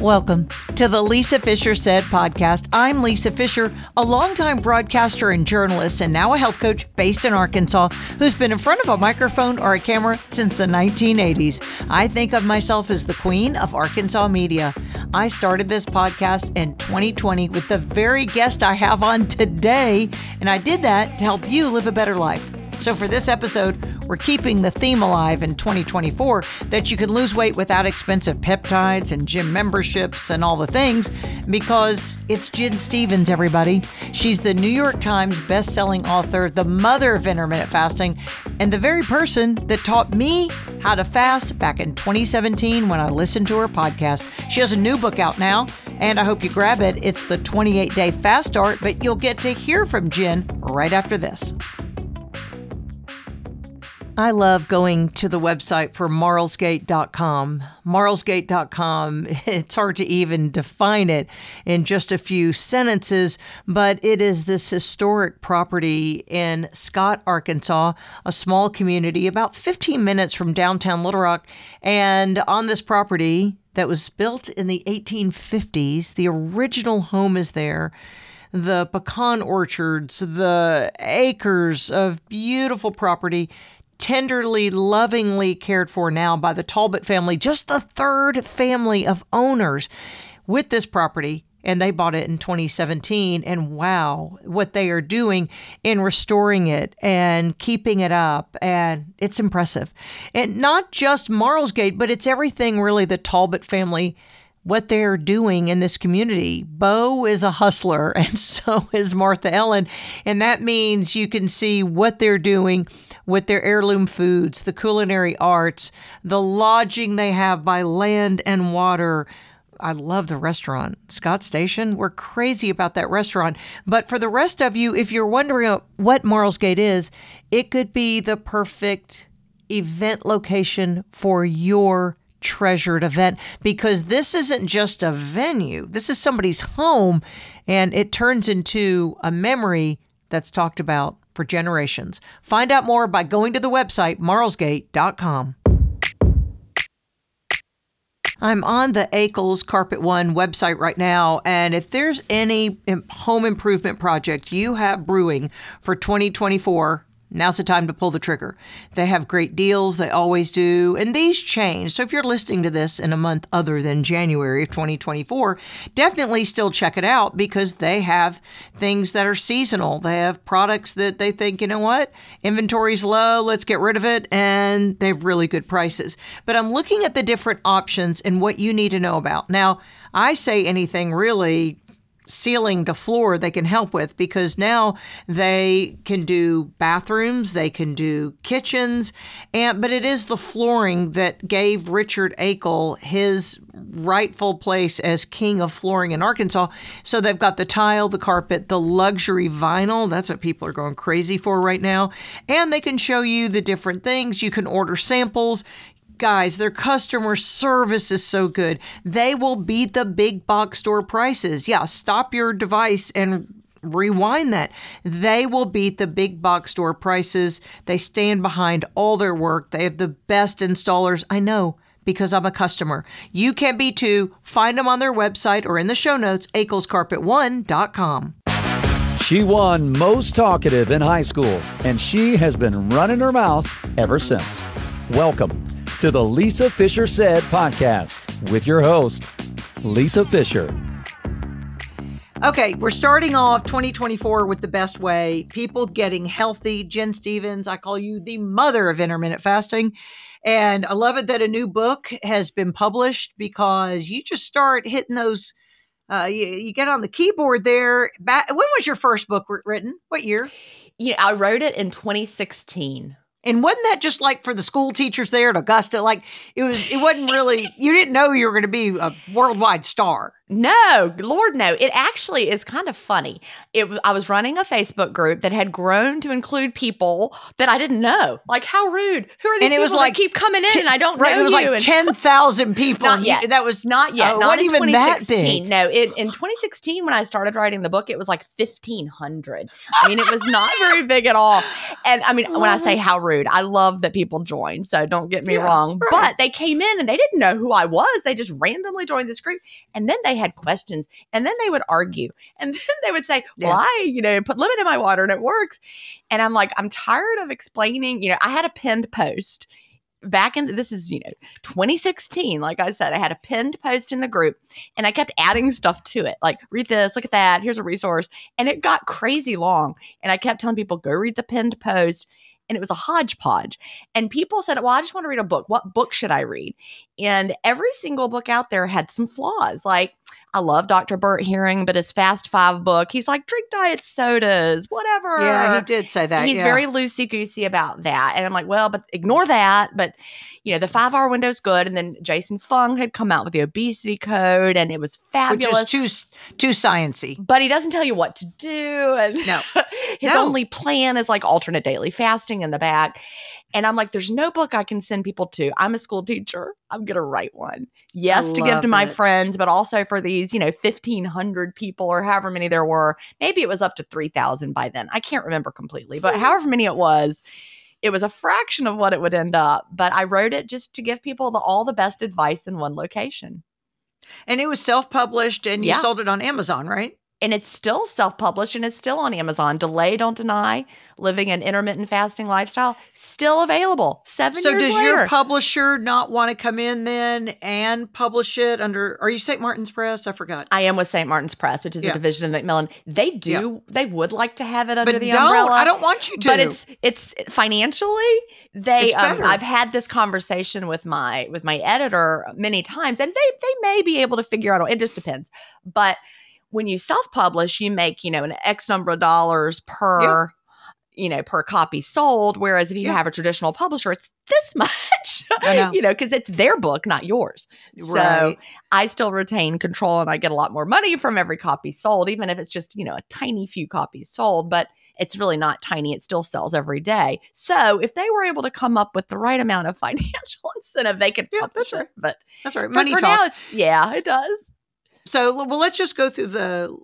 Welcome to the Lisa Fischer Said podcast. I'm Lisa Fischer, a longtime broadcaster and journalist, and now a health coach based in Arkansas who's been in front of a microphone or a camera since the 1980s. I think of myself as the queen of Arkansas media. I started this podcast in 2020 with the very guest I have on today, and I did that to help you live a better life. So, for this episode, we're keeping the theme alive in 2024 that you can lose weight without expensive peptides and gym memberships and all the things because it's Gin Stephens, everybody. She's the New York Times best-selling author, the mother of intermittent fasting, and the very person that taught me how to fast back in 2017 when I listened to her podcast. She has a new book out now, and I hope you grab it. It's the 28 Day Fast Start, but you'll get to hear from Gin right after this. I love going to the website for marlsgate.com. Marlsgate.com, it's hard to even define it in just a few sentences, but it is this historic property in Scott, Arkansas, a small community about 15 minutes from downtown Little Rock. And on this property that was built in the 1850s, the original home is there the pecan orchards, the acres of beautiful property tenderly, lovingly cared for now by the Talbot family, just the third family of owners with this property. And they bought it in 2017. And wow, what they are doing in restoring it and keeping it up. And it's impressive. And not just Marlsgate, but it's everything really the Talbot family what they're doing in this community. Bo is a hustler, and so is Martha Ellen. And that means you can see what they're doing with their heirloom foods, the culinary arts, the lodging they have by land and water. I love the restaurant, Scott Station. We're crazy about that restaurant. But for the rest of you, if you're wondering what Marlsgate is, it could be the perfect event location for your treasured event because this isn't just a venue, this is somebody's home and it turns into a memory that's talked about for generations. Find out more by going to the website marlsgate.com. I'm on the Akel's Carpet One website right now, and if there's any home improvement project you have brewing for 2024, Now's the time to pull the trigger. They have great deals, they always do, and these change. So if you're listening to this in a month other than January of 2024, definitely still check it out because they have things that are seasonal. They have products that they think, you know what, inventory's low, let's get rid of it, and they have really good prices. But I'm looking at the different options and what you need to know about. Now, I say anything really ceiling to floor they can help with because now they can do bathrooms, they can do kitchens, and but it is the flooring that gave Richard Akel his rightful place as king of flooring in Arkansas. So they've got the tile, the carpet, the luxury vinyl. That's what people are going crazy for right now. And they can show you the different things. You can order samples guys, their customer service is so good. They will beat the big box store prices. Yeah, stop your device and rewind that. They will beat the big box store prices. They stand behind all their work. They have the best installers. I know because I'm a customer. You can be too. Find them on their website or in the show notes, akelscarpetone.com. She won most talkative in high school, and she has been running her mouth ever since. Welcome to the Lisa Fischer Said podcast with your host, Lisa Fischer. Okay, we're starting off 2024 with the best way. People getting healthy. Gin Stephens, I call you the mother of intermittent fasting. And I love it that a new book has been published because you just start hitting those. Uh, you, you, get on the keyboard there. Back, when was your first book written? What year? Yeah, I wrote it in 2016. And wasn't that just like for the school teachers there at Augusta? Like it was, it wasn't really, you didn't know you were going to be a worldwide star. No, Lord, no. It actually is kind of funny. It I was running a Facebook group that had grown to include people that I didn't know. Like, how rude! Who are these and it was like, keep coming in? T- and I don't right, know It was you. like ten thousand people. not yet. that was not yet. Uh, not in even that big. No, it, in 2016 when I started writing the book, it was like 1500. I mean, it was not very big at all. And I mean, when I say how rude. I love that people join, so don't get me yeah, wrong. Right. But they came in and they didn't know who I was. They just randomly joined this group, and then they had questions, and then they would argue, and then they would say, "Well, yeah. I, you know, put lemon in my water and it works." And I'm like, I'm tired of explaining. You know, I had a pinned post back in this is you know 2016 like i said i had a pinned post in the group and i kept adding stuff to it like read this look at that here's a resource and it got crazy long and i kept telling people go read the pinned post and it was a hodgepodge and people said well i just want to read a book what book should i read and every single book out there had some flaws like I love Dr. Bert Herring, but his Fast Five book, he's like, drink diet sodas, whatever. Yeah, he did say that. He's yeah. very loosey goosey about that. And I'm like, well, but ignore that. But, you know, the five hour window is good. And then Jason Fung had come out with the obesity code and it was fabulous. Which is too, too sciency. But he doesn't tell you what to do. And no. his no. only plan is like alternate daily fasting in the back. And I'm like, there's no book I can send people to. I'm a school teacher. I'm going to write one. Yes, to give to my friends, but also for these, you know, 1,500 people or however many there were. Maybe it was up to 3,000 by then. I can't remember completely, but however many it was, it was a fraction of what it would end up. But I wrote it just to give people the, all the best advice in one location. And it was self published and you yeah. sold it on Amazon, right? And it's still self-published and it's still on Amazon. Delay, don't deny. Living an intermittent fasting lifestyle still available. Seven. So does later. your publisher not want to come in then and publish it under? Are you St. Martin's Press? I forgot. I am with St. Martin's Press, which is yeah. a division of Macmillan. They do. Yeah. They would like to have it under but the don't, umbrella. I don't want you to. But it's it's financially. They. Um, I've had this conversation with my with my editor many times, and they they may be able to figure out. It just depends, but when you self-publish, you make, you know, an X number of dollars per, yep. you know, per copy sold. Whereas if you yep. have a traditional publisher, it's this much, know. you know, because it's their book, not yours. Right. So I still retain control and I get a lot more money from every copy sold, even if it's just, you know, a tiny few copies sold, but it's really not tiny. It still sells every day. So if they were able to come up with the right amount of financial incentive, they could yeah, that's right. But that's right. Money for, for now, it's yeah, it does. So, well, let's just go through the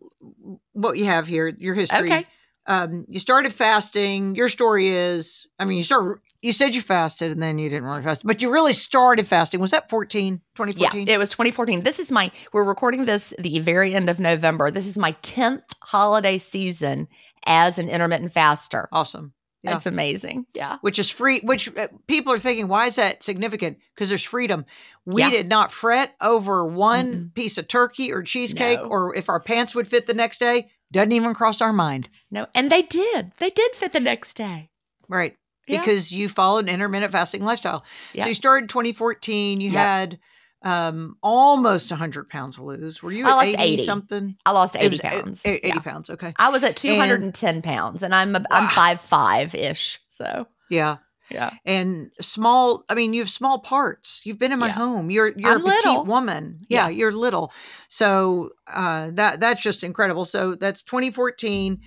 what you have here, your history. Okay. Um, you started fasting. Your story is, I mean, you start. You said you fasted and then you didn't really fast, but you really started fasting. Was that 14, 2014? Yeah, it was 2014. This is my, we're recording this the very end of November. This is my 10th holiday season as an intermittent faster. Awesome. Yeah. It's amazing. Yeah. Which is free, which uh, people are thinking, why is that significant? Because there's freedom. We yeah. did not fret over one mm-hmm. piece of turkey or cheesecake no. or if our pants would fit the next day. Doesn't even cross our mind. No. And they did. They did fit the next day. Right. Yeah. Because you followed an intermittent fasting lifestyle. So you started 2014. You had um almost 100 pounds to lose. Were you I lost 80, 80, something? I lost 80 pounds. 80 yeah. pounds okay. I was at 210 and, pounds and i'm a, i'm five five ish so. Yeah. Yeah. And small i mean you have small parts. You've been in my yeah. home. You're you're I'm a petite little. woman. Yeah, yeah, you're little. So uh that that's just incredible. So that's 2014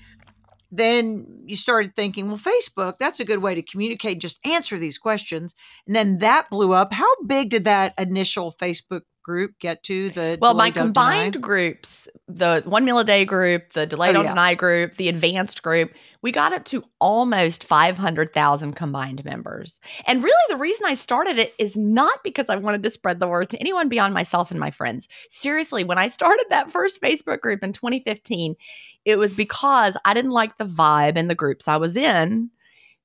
then you started thinking, well, Facebook, that's a good way to communicate, just answer these questions. And then that blew up. How big did that initial Facebook group get to? The well, my combined groups, the one meal a day group, the delay oh, don't yeah. deny group, the advanced group, we got up to almost 500,000 combined members. And really, the reason I started it is not because I wanted to spread the word to anyone beyond myself and my friends. Seriously, when I started that first Facebook group in 2015, it was because I didn't like the vibe in the groups I was in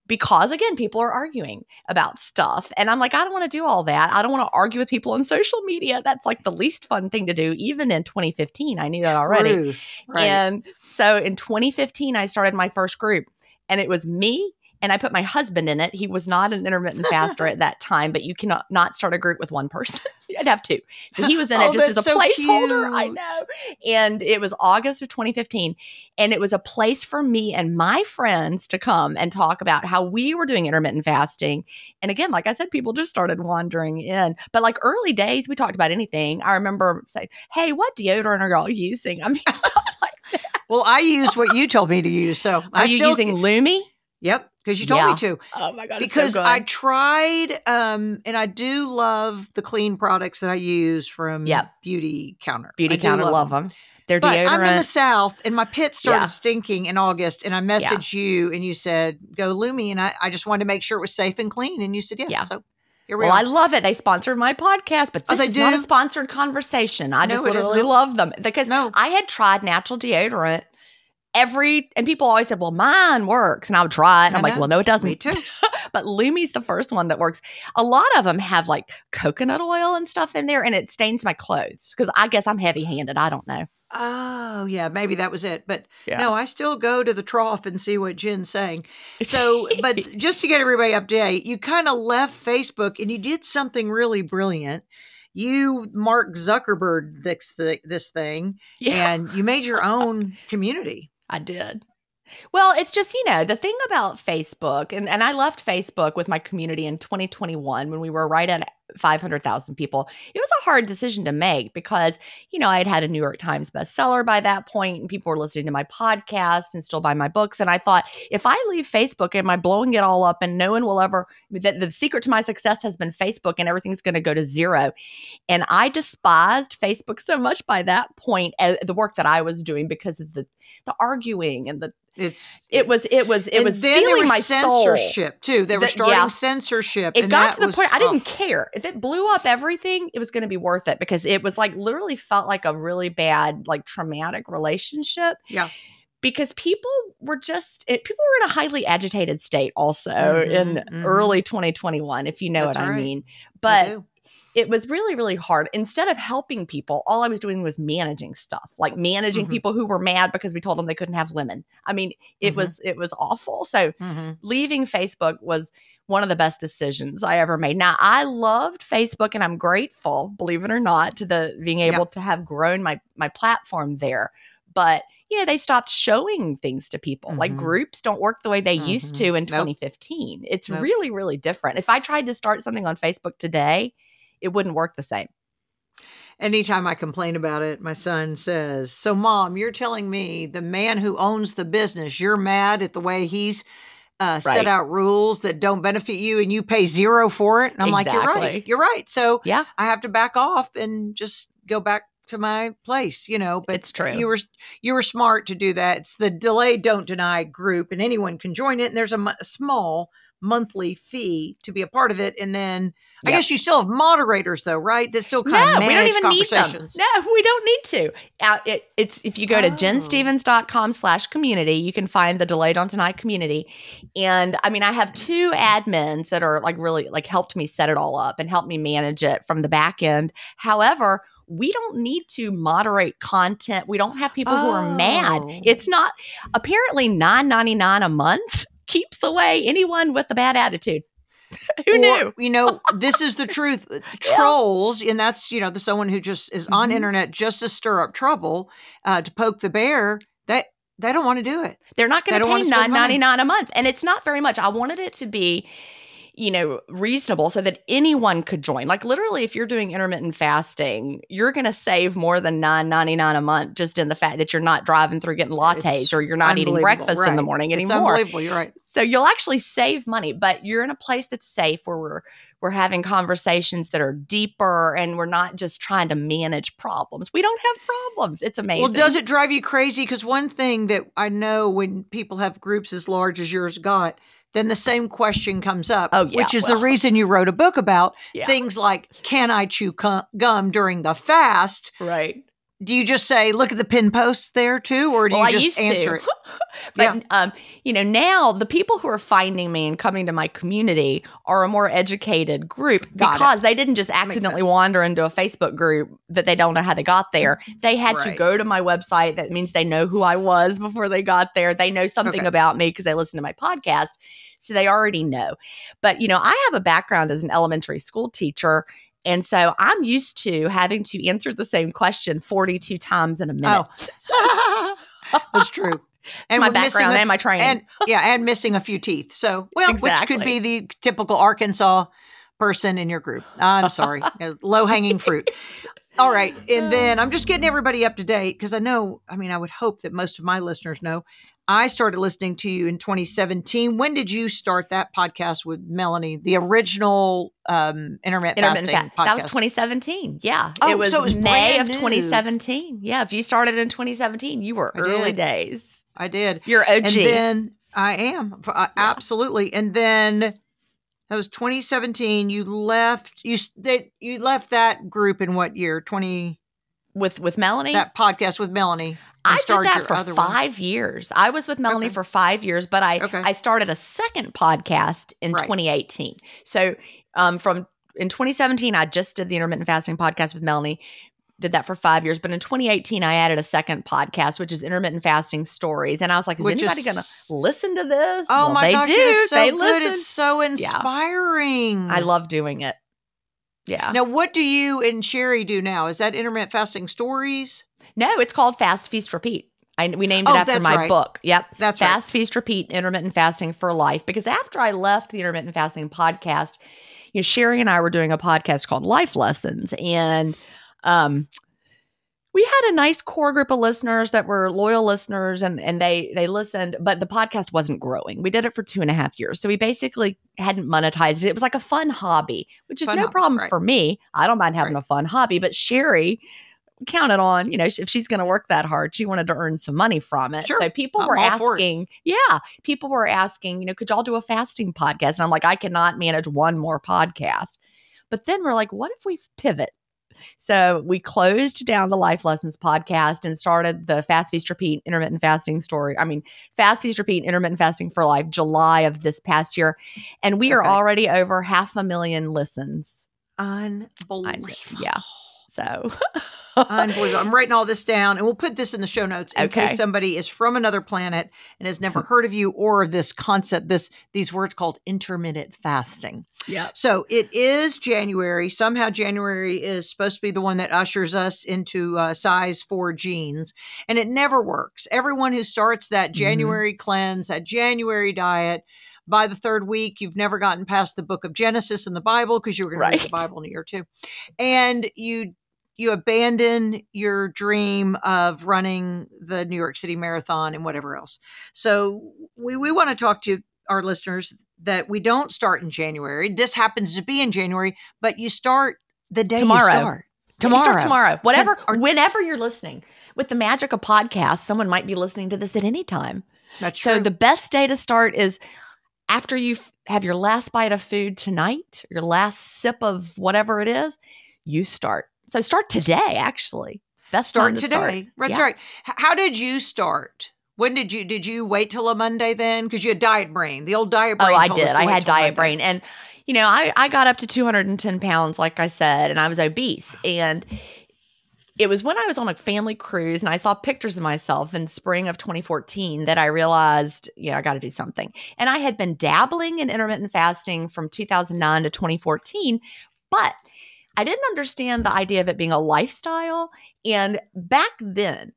because again people are arguing about stuff and i'm like i don't want to do all that. I don't want to argue with people on social media. That's like the least fun thing to do even in 2015 i knew that already. Right. and so in 2015 i started my first group and it was me and I put my husband in it. He was not an intermittent faster at that time, but you cannot not start a group with one person. I'd have two. So he was in it oh, just as a so placeholder. Cute. I know. And it was August of 2015. And it was a place for me and my friends to come and talk about how we were doing intermittent fasting. And again, like I said, people just started wandering in. But like early days, we talked about anything. I remember saying, Hey, what deodorant are y'all using? I mean, stuff like that. Well, I used what you told me to use. So are I you still, using Lume? Yep because you told yeah. me to. Oh my god! Because so I tried, um, and I do love the clean products that I use from yep. Beauty Counter. Beauty I Counter, love, them. them. Their But deodorant. I'm in the South, and my pit started Yeah. stinking in August, and I messaged you, and you said, "Go Lumi," and I, I just wanted to make sure it was safe and clean, and you said yes. Yeah. So here we well, are. I love it. They sponsored my podcast, but Oh, this they is not a sponsored conversation. I No, just literally love them because No. I had tried natural deodorant every, and people always said, "Well, mine works," and I would try it, and I I'm uh-huh. like, "Well, no, it doesn't." Me too. but Lumi's the first one that works. A lot of them have like coconut oil and stuff in there, and it stains my clothes because I guess I'm heavy handed. I don't know. Oh, yeah, maybe that was it. But Yeah. no, I still go to the trough and see what Gin's saying. So, but just to get everybody up to date, you kind of left Facebook and you did something really brilliant. You, Mark Zuckerberg, this, this thing, yeah, and you made your own community. I did. Well, it's just, you know, the thing about Facebook, and, and I left Facebook with my community in 2021 when we were right at 500,000 people. It was a hard decision to make because, you know, I had had a New York Times bestseller by that point and people were listening to my podcast and still buy my books. And I thought, if I leave Facebook, am I blowing it all up and no one will ever, the, the secret to my success has been Facebook and everything's going to go to zero. And I despised Facebook so much by that point, uh, the work that I was doing because of the, the arguing and the, It's it was, it was, it was then stealing there was my soul censorship too. They were The- starting yeah. censorship. it and got to the was- point I didn't oh, care if it blew up everything. It was going to be worth it because it was like literally felt like a really bad, like traumatic relationship. Yeah. Because people were just it, people were in a highly agitated state also in Mhm, mhm. early 2021, if you know That's what I mean. But. It was really really hard instead of helping people all i was doing was managing stuff like managing Mhm. people who were mad because we told them they couldn't have lemon i mean it Mhm. was it was awful so Mhm. leaving facebook was one of the best decisions i ever made now i loved facebook and i'm grateful believe it or not to the being Yeah. able to have grown my my platform there but you know they stopped showing things to people like Mhm. groups don't work the way they used Mhm. to in Nope. 2015 it's Nope. really really different if i tried to start something on facebook today it wouldn't work the same. Anytime I complain about it, my son says, So, mom, you're telling me the man who owns the business, you're mad at the way he's uh, set out rules that don't benefit you and you pay zero for it? And I'm like, You're right. You're right. So, Yeah, I have to back off and just go back to my place, you know. But It's true. You were you were smart to do that. It's the delay don't deny group, and anyone can join it. And there's a, small monthly fee to be a part of it. And then I guess you still have moderators, though, right? That still kind no, of we don't manage even need them. conversations. No, we don't need to. Uh, it, it's if you go to Oh. ginstephens.com slash community, you can find the Delay Don't Deny community. And I mean, I have two admins that are like really like helped me set it all up and helped me manage it from the back end. However, we don't need to moderate content. We don't have people who are mad. Oh. It's not apparently nine ninety nine a month keeps away anyone with a bad attitude. who Or, knew? You know, this is the truth. Trolls, and that's you know the someone who just is on Mhm. internet just to stir up trouble, uh, to poke the bear. That they don't want to do it. They're not going to pay nine ninety nine a month, and it's not very much. I wanted it to be, you know, reasonable so that anyone could join. Like literally, if you're doing intermittent fasting, you're going to save more than nine ninety nine a month just in the fact that you're not driving through getting lattes It's or you're not eating breakfast in the right. morning It's anymore. unbelievable. You're right. So you'll actually save money, but you're in a place that's safe where we're we're having conversations that are deeper and we're not just trying to manage problems. We don't have problems. It's amazing. Well, does it drive you crazy? Because one thing that I know when people have groups as large as yours got, then the same question comes up, Oh, yeah, which is well. the reason you wrote a book about Yeah. things like can I chew gum during the fast? Right. Do you just say, look at the pin posts there too, or do well, you just answer to. it? but um, you know, now the people who are finding me and coming to my community are a more educated group Got it. because they didn't just accidentally wander into a Facebook group that they don't know how they got there. They had to go to my website. That means they know who I was before they got there. They know something Okay. about me because they listen to my podcast. So they already know. But, you know, I have a background as an elementary school teacher. And so I'm used to having to answer the same question 42 times in a minute. Oh. That's true. It's my background a- and my training. and yeah, and missing a few teeth. So, well, which could be the typical Arkansas person in your group. I'm sorry, low hanging fruit. All right. And then I'm just getting everybody up to date because I know, I mean, I would hope that most of my listeners know. I started listening to you in 2017. When did you start that podcast with Melanie, the original um, intermittent, Intermittent fasting fa- podcast? That was 2017. Yeah. Oh, it was, so it was May of 2017. Yeah. If you started in 2017, you were I early did. days. I did. You're OG. And then I am uh, absolutely. And then that was 2017. You left. You that you left that group in what year? 20 with with Melanie. that podcast with Melanie. I did that for other ones. five years. I was with Melanie Okay. for five years, but I Okay. I started a second podcast in Right. 2018. So um, from in 2017, I just did the intermittent fasting podcast with Melanie. Did that for five years, but in 2018, I added a second podcast, which is intermittent fasting stories. And I was like, is Which anybody going to listen to this? Oh Well, my they gosh, do. it is so they good. listen. It's so inspiring. I love doing it. Yeah. Now, what do you and Sherry do now? Is that intermittent fasting stories? No, it's called Fast Feast Repeat. I, we named it Oh, after my right. book. Yep. That's right. Fast Feast Repeat Intermittent Fasting for Life. Because after I left the intermittent fasting podcast, you know, Sherry and I were doing a podcast called Life Lessons. And um we had a nice core group of listeners that were loyal listeners and and they they listened, but the podcast wasn't growing. We did it for two and a half years. So we basically hadn't monetized it. It was like a fun hobby, which is Fun no hobby, problem right. for me. I don't mind having Right. a fun hobby, but Sherry counted on, you know, if she's going to work that hard, she wanted to earn some money from it. Sure. So people I'm were all for it. asking, yeah, people were asking, you know, could y'all do a fasting podcast? And I'm like, I cannot manage one more podcast. But then we're like, what if we pivot? So we closed down the Life Lessons podcast and started the Fast Feast Repeat intermittent fasting story. I mean, Fast Feast Repeat intermittent fasting for life, July of this past year. And we are already over half a million listens. Unbelievable. yeah. So Unbelievable. I'm writing all this down and we'll put this in the show notes in Okay. case somebody is from another planet and has never heard of you or this concept, this these words called intermittent fasting. yeah. So it is January. Somehow January is supposed to be the one that ushers us into uh, size four jeans, and it never works. Everyone who starts that Mhm. January cleanse, that January diet, by the third week, you've never gotten past the book of Genesis in the Bible because you were going to read the Bible in a year or two, and you you abandon your dream of running the New York City Marathon and whatever else. So we, we want to talk to our listeners that we don't start in January. This happens to be in January, but you start the day Tomorrow. you start. You start tomorrow. Whatever, or- whenever you're listening. With the magic of podcasts, someone might be listening to this at any time. That's So true. the best day to start is after you have your last bite of food tonight, your last sip of whatever it is, you start. So start today, actually. Best start to today. start. That's Yeah. right. How did you start? When did you did you wait till a Monday then? Because you had diet brain. The old diet oh, brain. Oh, I did. I had diet Monday. brain. And, you know, I, I got up to 210 pounds, like I said, and I was obese. And it was when I was on a family cruise and I saw pictures of myself in spring of 2014 that I realized, yeah, I got to do something. And I had been dabbling in intermittent fasting from 2009 to 2014, but I didn't understand the idea of it being a lifestyle. And back then,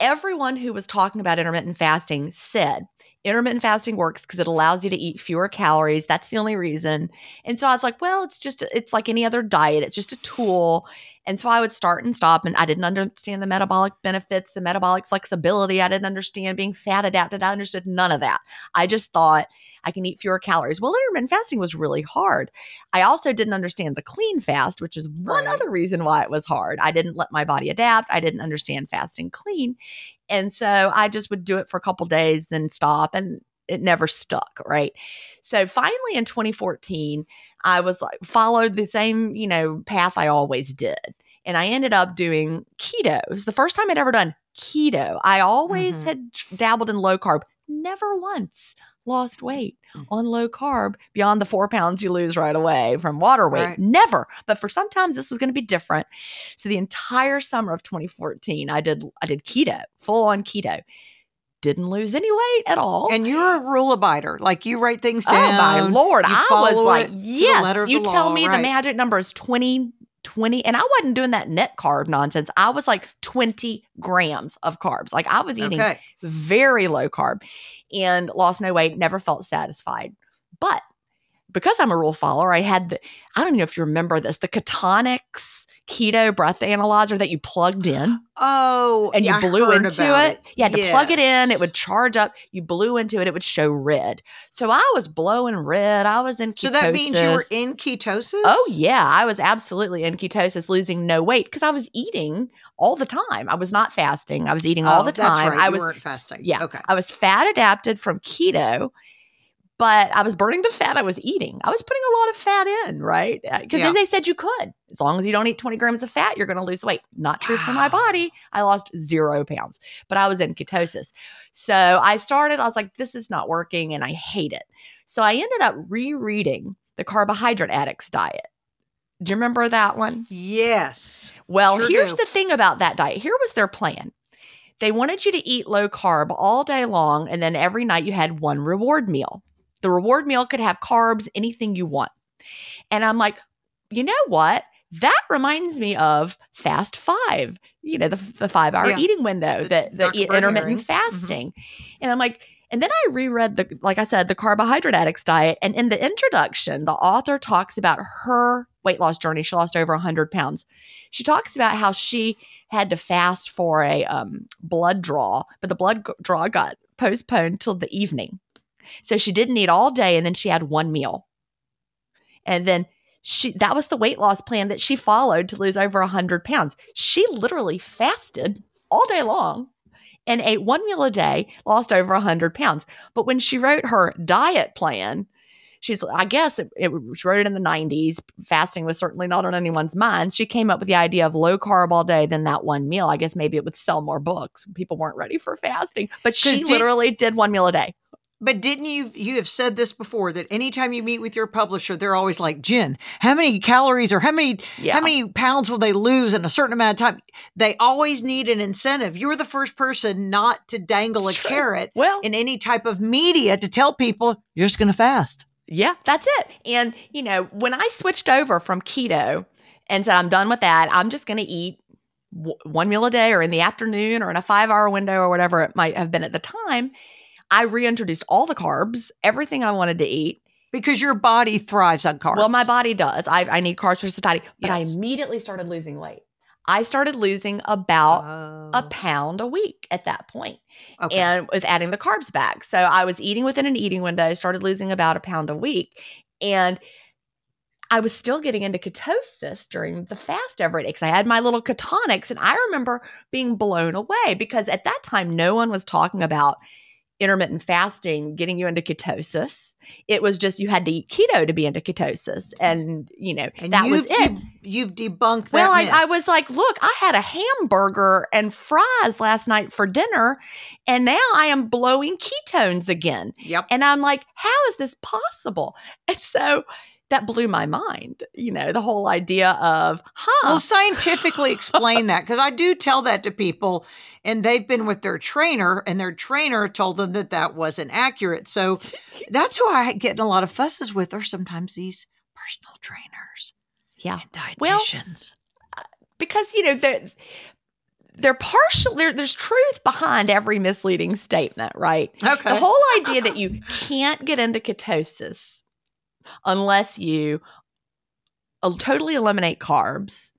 everyone who was talking about intermittent fasting said intermittent fasting works because it allows you to eat fewer calories. That's the only reason. And so I was like, well, it's just, it's like any other diet, it's just a tool. And so I would start and stop, and I didn't understand the metabolic benefits, the metabolic flexibility. I didn't understand being fat adapted. I understood none of that. I just thought I can eat fewer calories. Well, intermittent fasting was really hard. I also didn't understand the clean fast, which is one Right. other reason why it was hard. I didn't let my body adapt. I didn't understand fasting clean. And so I just would do it for a couple days, then stop, and it never stuck, right? So finally in 2014, I was like, followed the same, you know, path I always did. And I ended up doing keto. It was the first time I'd ever done keto. I always Mhm. had dabbled in low carb, never once lost weight Mm. on low carb beyond the four pounds you lose right away from water weight. Right. Never. But for sometimes this was going to be different. So the entire summer of 2014, I did I did keto, full on keto. Didn't lose any weight at all. And you're a rule abider. Like you write things down. oh my um, lord, I was like, yes. You tell law, me right. the magic number is 20 20 and I wasn't doing that net carb nonsense. I was like 20 grams of carbs. Like I was eating Okay. very low carb and lost no weight, never felt satisfied. But because I'm a rule follower, I had the, I don't know if you remember this, the Ketonix keto breath analyzer that you plugged in Oh, and yeah, you blew into about it. You had to plug it in, it would charge up. You blew into it, it would show red. So I was blowing red. I was in ketosis. So that means you were in ketosis. Oh yeah, I was absolutely in ketosis, losing no weight because I was eating all the time. I was not fasting. I was eating all Oh, the that's time. right, I you was weren't fasting. yeah. Okay. I was fat adapted from keto, but I was burning the fat I was eating. I was putting a lot of fat in, right? Because Yeah. they said you could. As long as you don't eat 20 grams of fat, you're going to lose weight. Not true for my ah. body. I lost zero pounds, but I was in ketosis. So I started, I was like, this is not working and I hate it. So I ended up rereading the Carbohydrate Addicts Diet. Do you remember that one? Yes. Well, Sure here's do. the thing about that diet. Here was their plan. They wanted you to eat low carb all day long, and then every night you had one reward meal. The reward meal could have carbs, anything you want. And I'm like, you know what? That reminds me of Fast Five, you know, the, the five hour Yeah. eating window, The the, the, intermittent. Mhm. fasting. And I'm like, and then I reread the, like I said, the carbohydrate addicts diet. And in the introduction, the author talks about her weight loss journey. She lost over 100 pounds. She talks about how she had to fast for a um, blood draw, but the blood draw got postponed till the evening. So she didn't eat all day and then she had one meal. And then she that was the weight loss plan that she followed to lose over 100 pounds. She literally fasted all day long and ate one meal a day, lost over 100 pounds. But when she wrote her diet plan, she's, I guess, it, it, she wrote it in the 90s. Fasting was certainly not on anyone's mind. She came up with the idea of low carb all day, then that one meal. I guess maybe it would sell more books. People weren't ready for fasting, but she did- literally did one meal a day. But didn't you you have said this before that anytime you meet with your publisher, they're always like, Gin, how many calories or how many Yeah. how many pounds will they lose in a certain amount of time? They always need an incentive. You were the first person not to dangle It's a true. carrot Well, in any type of media to tell people you're just gonna fast. Yeah, that's it. And, you know, when I switched over from keto and said, I'm done with that, I'm just going to eat w- one meal a day or in the afternoon or in a five hour window or whatever it might have been at the time, I reintroduced all the carbs, everything I wanted to eat. Because your body thrives on carbs. Well, my body does. I, I need carbs for satiety, but I immediately started losing weight. I started losing about a Oh, pound a week at that point okay. and with adding the carbs back. So I was eating within an eating window, I started losing about a pound a week. And I was still getting into ketosis during the fast every day because I had my little Ketonix. And I remember being blown away because at that time, no one was talking about intermittent fasting getting you into ketosis. It was just you had to eat keto to be into ketosis. And, you know, and that was it. de- you've debunked that. Well, I. I was like, look, I had a hamburger and fries last night for dinner, and now I am blowing ketones again. yep. And I'm like, how is this possible? And so that blew my mind, you know, the whole idea of, huh, Well, scientifically explain that because I do tell that to people, and they've been with their trainer, and their trainer told them that that wasn't accurate. So that's who I get in a lot of fusses with, are sometimes these personal trainers yeah. and Well. Uh, because, you know, they're, they're partial, there, there's truth behind every misleading statement, right? okay. The whole idea that you can't get into ketosis unless you totally eliminate carbs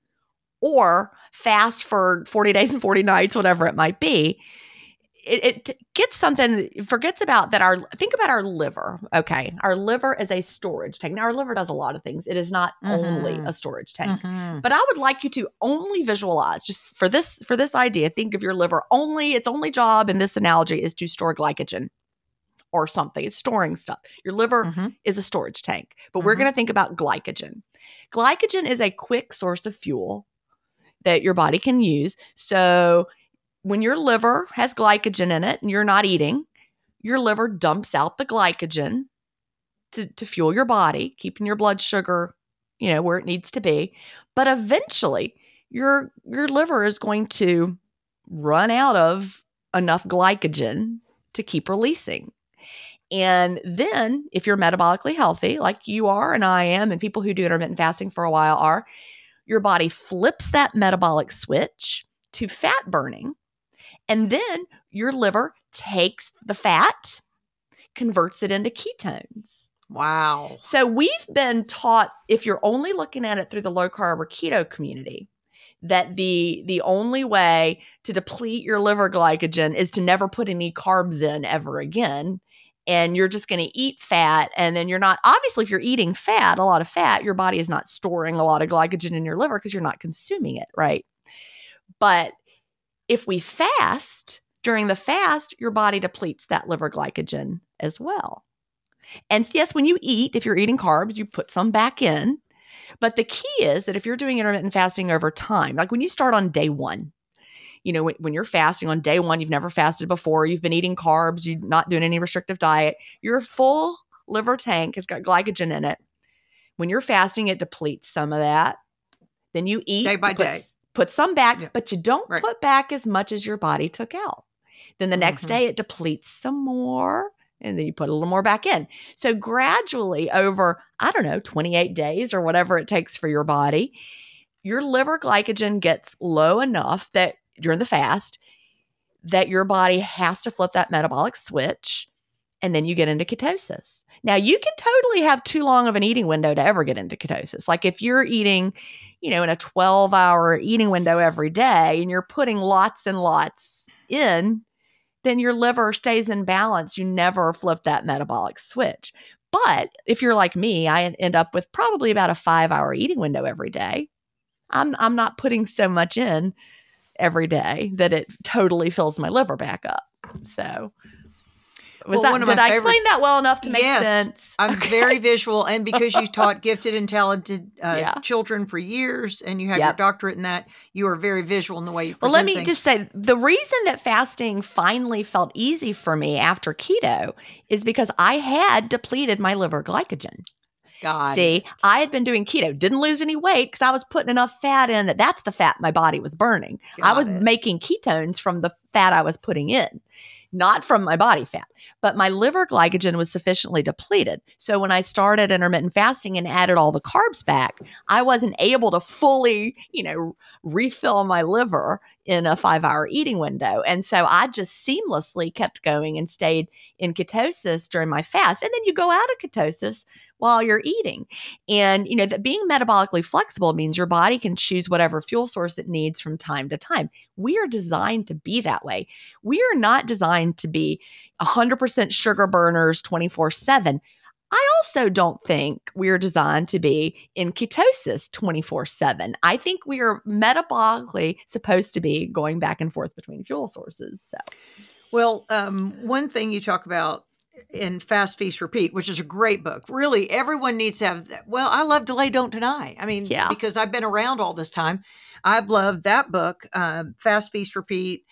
or fast for 40 days and 40 nights, whatever it might be. It, it gets something, forgets about that. Our think about our liver. Okay. Our liver is a storage tank. Now, our liver does a lot of things, it is not only Mhm. a storage tank. Mhm. But I would like you to only visualize just for this for this idea. Think of your liver only its only job in this analogy is to store glycogen or something. It's storing stuff. Your liver Mhm. is a storage tank, but we're Mhm. going to think about glycogen. Glycogen is a quick source of fuel that your body can use. So when your liver has glycogen in it and you're not eating, your liver dumps out the glycogen to, to fuel your body, keeping your blood sugar, you know, where it needs to be. But eventually your your liver is going to run out of enough glycogen to keep releasing. And then, if you're metabolically healthy, like you are and I am, and people who do intermittent fasting for a while are, your body flips that metabolic switch to fat burning. And then your liver takes the fat, converts it into ketones. Wow. So we've been taught if you're only looking at it through the low carb or keto community, that the the only way to deplete your liver glycogen is to never put any carbs in ever again and you're just going to eat fat and then you're not obviously if you're eating fat a lot of fat your body is not storing a lot of glycogen in your liver because you're not consuming it right? But if we fast during the fast your body depletes that liver glycogen as well. And yes when you eat if you're eating carbs you put some back in but the key is that if you're doing intermittent fasting over time like when you start on day 1 you know, when, when, you're fasting on day one, you've never fasted before, you've been eating carbs, you're not doing any restrictive diet, your full liver tank has got glycogen in it. When you're fasting, it depletes some of that. Then you eat day by put, day. Put some back, yeah. but you don't right. put back as much as your body took out. Then the next mm-hmm. day, it depletes some more and then you put a little more back in. So gradually over, I don't know, 28 days or whatever it takes for your body, your liver glycogen gets low enough that during the fast that your body has to flip that metabolic switch and then you get into ketosis. Now, you can totally have too long of an eating window to ever get into ketosis. Like if you're eating, you know, in a 12 hour eating window every day and you're putting lots and lots in, then your liver stays in balance. You never flip that metabolic switch. But if you're like me, I end up with probably about a five hour eating window every day. I'm, I'm not putting so much in every day that it totally fills my liver back up. So was well, that did I explain that well enough to make yes, sense? I'm okay. very visual, and because you taught gifted and talented uh, yeah. children for years, and you have yep. your doctorate in that, you are very visual in the way you. well, let me things. just say the reason that fasting finally felt easy for me after keto is because I had depleted my liver glycogen. God. See, I had been doing keto, didn't lose any weight because I was putting enough fat in that that's the fat my body was burning. Got I was it. making ketones from the fat I was putting in, not from my body fat. But my liver glycogen was sufficiently depleted. So when I started intermittent fasting and added all the carbs back, I wasn't able to fully, you know, refill my liver in a five hour eating window. And so I just seamlessly kept going and stayed in ketosis during my fast. And then you go out of ketosis while you're eating. And, you know, that being metabolically flexible means your body can choose whatever fuel source it needs from time to time. We are designed to be that way. We are not designed to be 100% sugar burners 24 7. I also don't think we're designed to be in ketosis 24 7. I think we are metabolically supposed to be going back and forth between fuel sources. So, well, um, one thing you talk about in Fast Feast Repeat, which is a great book. Really, everyone needs to have. Well, I love Delay Don't Deny. I mean, yeah. because I've been around all this time. I've loved that book, uh, Fast Feast Repeat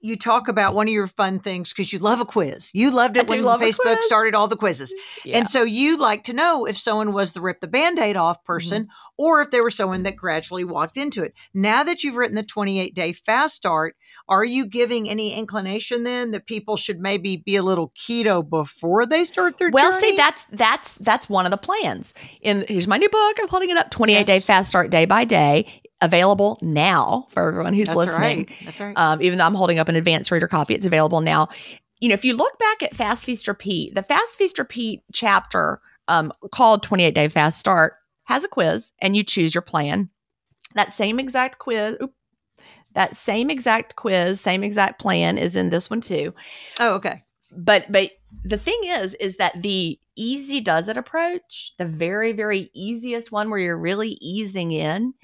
you talk about one of your fun things because you love a quiz. You loved it when Facebook started all the quizzes. Yeah. And so you like to know if someone was the rip the band aid off mm-hmm. person mm-hmm. or if they were someone that gradually walked into it. Now that you've written the 28 day fast start, are you giving any inclination then that people should maybe be a little keto before they start their well, journey? see, that's that's that's one of the plans. In here's my new book. I'm holding it up. 28 yes. day fast start day by day available now for everyone who's That's listening. Right. That's right. Um, even though I'm holding up an advanced reader copy, it's available now. You know, if you look back at Fast Feast Repeat, the Fast Feast Repeat chapter um, called 28 Day Fast Start has a quiz, and you choose your plan. That same exact quiz, oops, that same exact quiz, same exact plan is in this one too. Oh, okay. But but the thing is, is that the easy does it approach, the very very easiest one where you're really easing in,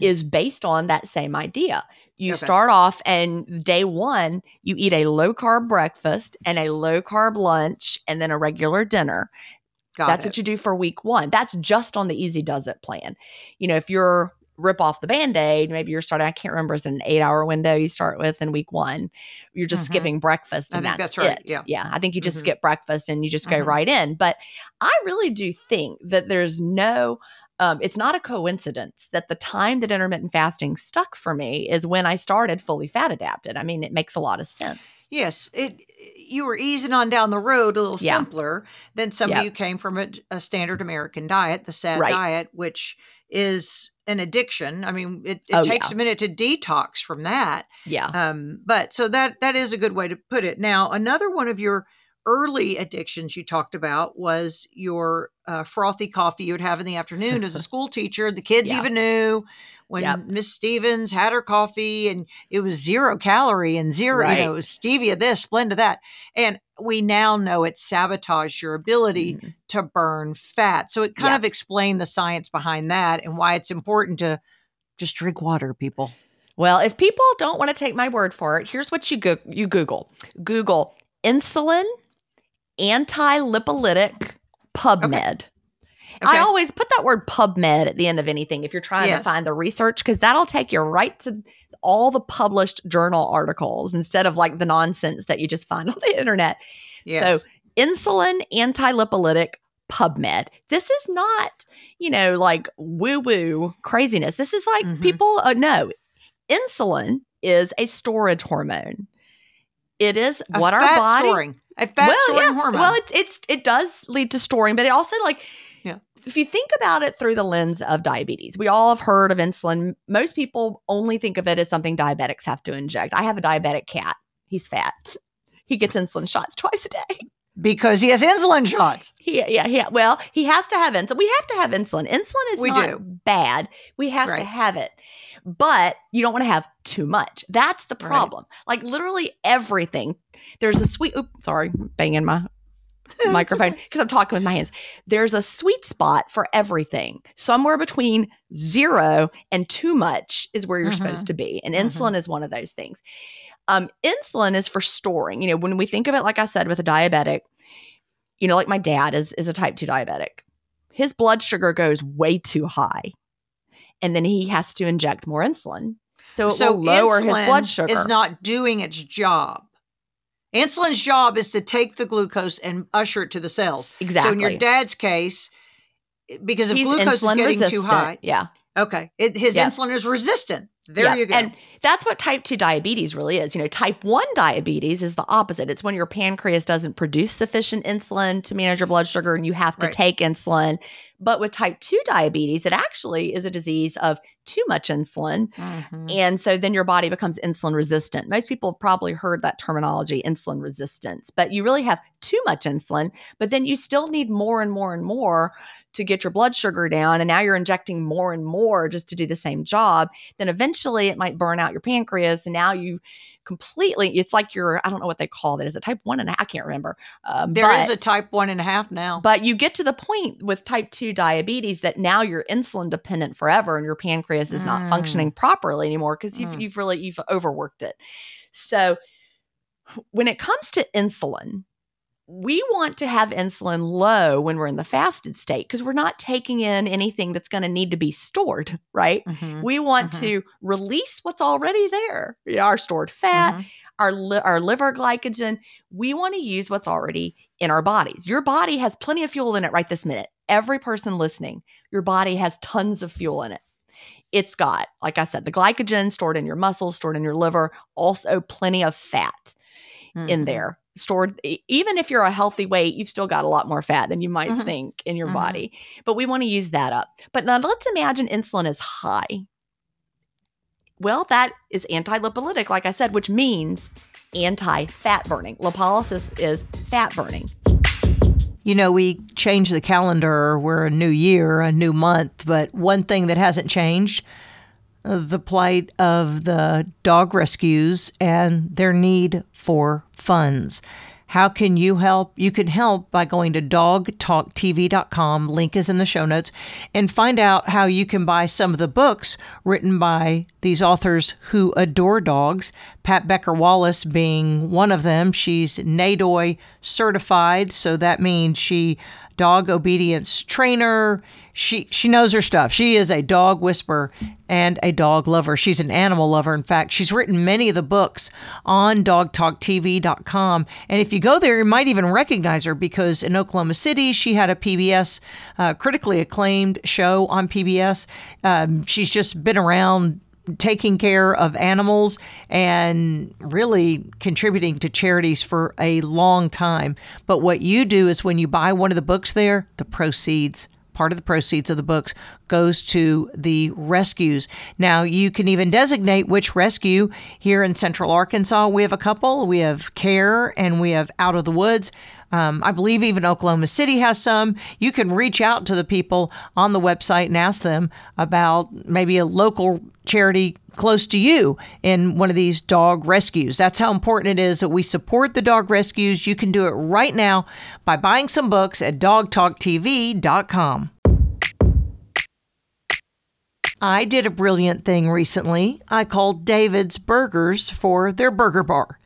is based on that same idea. You okay. start off and day one, you eat a low carb breakfast and a low carb lunch and then a regular dinner. Got That's it. what you do for week one. That's just on the easy does it plan. You know, if you're rip off the band-aid maybe you're starting i can't remember it's an eight hour window you start with in week one you're just mm-hmm. skipping breakfast and that's, that's, right it. yeah yeah i think you just mm-hmm. skip breakfast and you just go mm-hmm. right in but i really do think that there's no um, it's not a coincidence that the time that intermittent fasting stuck for me is when I started fully fat adapted. I mean, it makes a lot of sense. Yes, it you were easing on down the road a little yeah. simpler than some of you came from a, a, standard American diet, the SAD right. diet, which is an addiction. I mean, it, it oh, takes yeah. a minute to detox from that. Yeah. Um, but so that that is a good way to put it. Now, another one of your early addictions you talked about was your uh, frothy coffee you would have in the afternoon as a school teacher. The kids Yeah. even knew when Yep. Miss Stephens had her coffee and it was zero calorie and zero, you Right. know, it stevia this, Splenda that. And we now know it sabotaged your ability Mhm. to burn fat. So it kind Yeah. of explained the science behind that and why it's important to just drink water, people. Well, if people don't want to take my word for it, here's what you go- you Google. Google insulin anti-lipolytic PubMed. I Okay. always put that word PubMed at the end of anything if you're trying Yes. to find the research because that'll take you right to all the published journal articles instead of like the nonsense that you just find on the internet. Yes. So, insulin anti-lipolytic PubMed. This is not, you know, like woo-woo craziness. This is like Mhm. people uh, know insulin is a storage hormone. It is a what our body storing, a fat well, storing yeah. hormone. Well, it's it's it does lead to storing, but it also like Yeah. if you think about it through the lens of diabetes, we all have heard of insulin. Most people only think of it as something diabetics have to inject. I have a diabetic cat. He's fat. He gets insulin shots twice a day. because he has insulin shots. He, yeah, yeah. Well, he has to have insulin. We have to have insulin. Insulin is We not do. bad. We have to have it, but you don't want to have too much. That's the Right. problem. Like literally everything. There's a sweet. Oops, sorry, banging my microphone because I'm talking with my hands. There's a sweet spot for everything. Somewhere between zero and too much is where you're Mhm. supposed to be. And Mhm. insulin is one of those things. Um, insulin is for storing. You know, when we think of it, like I said, with a diabetic, you know, like my dad is is a type 2 diabetic. His blood sugar goes way too high. And then he has to inject more insulin. So it so will lower his insulin blood sugar. is not doing its job. Insulin's job is to take the glucose and usher it to the cells. Exactly. So in your dad's case, because if He's glucose is getting too resistant. high, Yeah. okay, it, his insulin is resistant. There Yeah, you go. And that's what type 2 diabetes really is. You know, type 1 diabetes is the opposite. It's when your pancreas doesn't produce sufficient insulin to manage your blood sugar and you have to Right. take insulin. But with type 2 diabetes, it actually is a disease of too much insulin. Mhm. And so then your body becomes insulin resistant. Most people have probably heard that terminology, insulin resistance, but you really have too much insulin, but then you still need more and more and more to get your blood sugar down. And now you're injecting more and more just to do the same job. Then eventually it might burn out your pancreas. And now you completely, it's like you're, I don't know what they call it. Is it type one and a- I can't remember. Um, There is but- a type one and a half now. but you get to the point with type 2 diabetes that now you're insulin dependent forever and your pancreas is not Mm. functioning properly anymore because you've, Mm. you've really you've overworked it. So when it comes to insulin, we want to have insulin low when we're in the fasted state because we're not taking in anything that's going to need to be stored, right? Mhm. We want Mhm. to release what's already there, you know, our stored fat, Mhm. our li- our liver glycogen. We want to use what's already in our bodies. Your body has plenty of fuel in it right this minute. Every person listening, your body has tons of fuel in it. It's got, like I said, the glycogen stored in your muscles, stored in your liver, also plenty of fat in Mhm. there. Stored, even if you're a healthy weight, you've still got a lot more fat than you might Mhm. think in your Mhm. body. But we want to use that up. But now let's imagine insulin is high. Well, that is anti lipolytic, like I said, which means anti fat burning. Lipolysis is fat burning. You know, we change the calendar. We're a new year, a new month, but one thing that hasn't changed the plight of the dog rescues and their need for funds. How can you help? You can help by going to dogtalktv.com, link is in the show notes, and find out how you can buy some of the books written by these authors who adore dogs. Pat Becker Wallace being one of them. She's NADOI certified, so that means she dog obedience trainer. She she knows her stuff. She is a dog whisperer and a dog lover. She's an animal lover. In fact, she's written many of the books on dogtalktv.com. And if you go there, you might even recognize her because in Oklahoma City, she had a PBS uh, critically acclaimed show on PBS. Um, she's just been around taking care of animals and really contributing to charities for a long time. But what you do is when you buy one of the books there, the proceeds part of the proceeds of the books goes to the rescues. Now, you can even designate which rescue here in central Arkansas. We have a couple. We have Care and we have Out of the Woods. Um, I believe even Oklahoma City has some. You can reach out to the people on the website and ask them about maybe a local charity close to you in one of these dog rescues. That's how important it is that we support the dog rescues. You can do it right now by buying some books at dogtalktv.com. I did a brilliant thing recently. I called David's Burgers for their burger bar.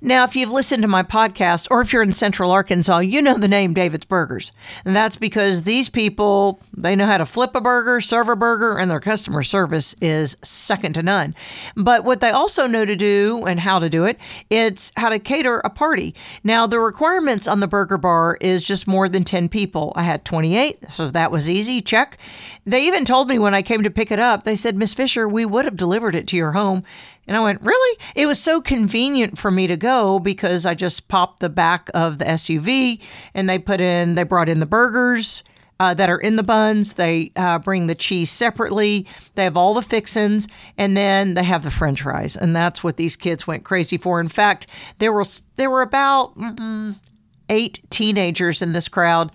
Now, if you've listened to my podcast or if you're in Central Arkansas, you know the name David's Burgers. And that's because these people, they know how to flip a burger, serve a burger, and their customer service is second to none. But what they also know to do and how to do it, it's how to cater a party. Now, the requirements on the burger bar is just more than 10 people. I had 28, so that was easy. Check. They even told me when I came to pick it up, they said, Miss Fischer, we would have delivered it to your home. And I went, Really? It was so convenient for me to go because I just popped the back of the SUV and they put in, they brought in the burgers. Uh, that are in the buns. They uh, bring the cheese separately. They have all the fixins, and then they have the French fries, and that's what these kids went crazy for. In fact, there were there were about mm, eight teenagers in this crowd,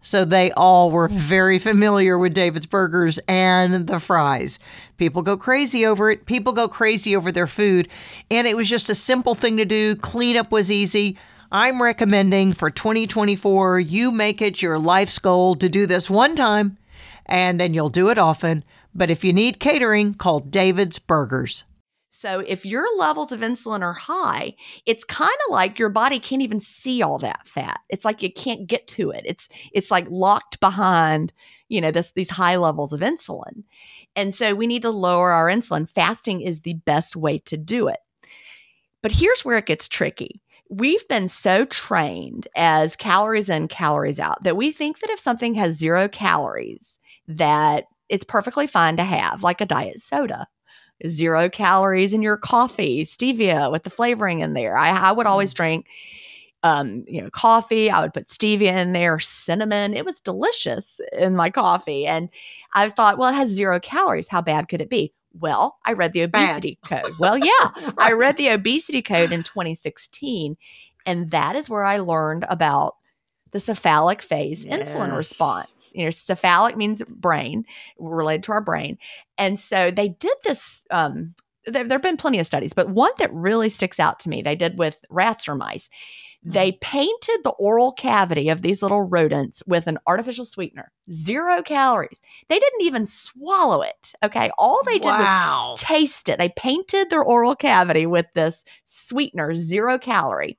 so they all were very familiar with David's Burgers and the fries. People go crazy over it. People go crazy over their food. And it was just a simple thing to do. Cleanup was easy. I'm recommending for 2024, you make it your life's goal to do this one time and then you'll do it often. But if you need catering, call David's Burgers. So if your levels of insulin are high, it's kind of like your body can't even see all that fat. It's like you can't get to it. It's it's like locked behind, you know, this, these high levels of insulin. And so we need to lower our insulin. Fasting is the best way to do it. But here's where it gets tricky. We've been so trained as calories in, calories out that we think that if something has zero calories, that it's perfectly fine to have, like a diet soda zero calories in your coffee, stevia with the flavoring in there. I, I would always mm. drink um, you know, coffee. I would put stevia in there, cinnamon. It was delicious in my coffee. And I thought, well, it has zero calories. How bad could it be? Well, I read the obesity bad. code. Well, yeah, right. I read the obesity code in 2016. And that is where I learned about the cephalic phase yes. insulin response. You know, cephalic means brain, related to our brain. And so they did this. Um, there, there have been plenty of studies, but one that really sticks out to me, they did with rats or mice. They mm-hmm. painted the oral cavity of these little rodents with an artificial sweetener, zero calories. They didn't even swallow it. Okay. All they did wow. was taste it. They painted their oral cavity with this sweetener, zero calorie.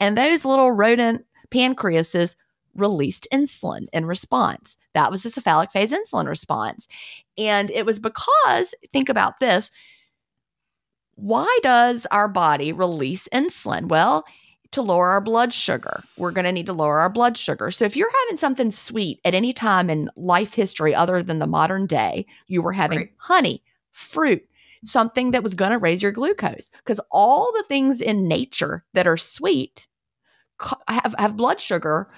And those little rodent pancreases released insulin in response. That was the cephalic phase insulin response. And it was because, think about this, why does our body release insulin? Well, to lower our blood sugar. We're going to need to lower our blood sugar. So if you're having something sweet at any time in life history other than the modern day, you were having right. honey, fruit, something that was going to raise your glucose because all the things in nature that are sweet have, have blood sugar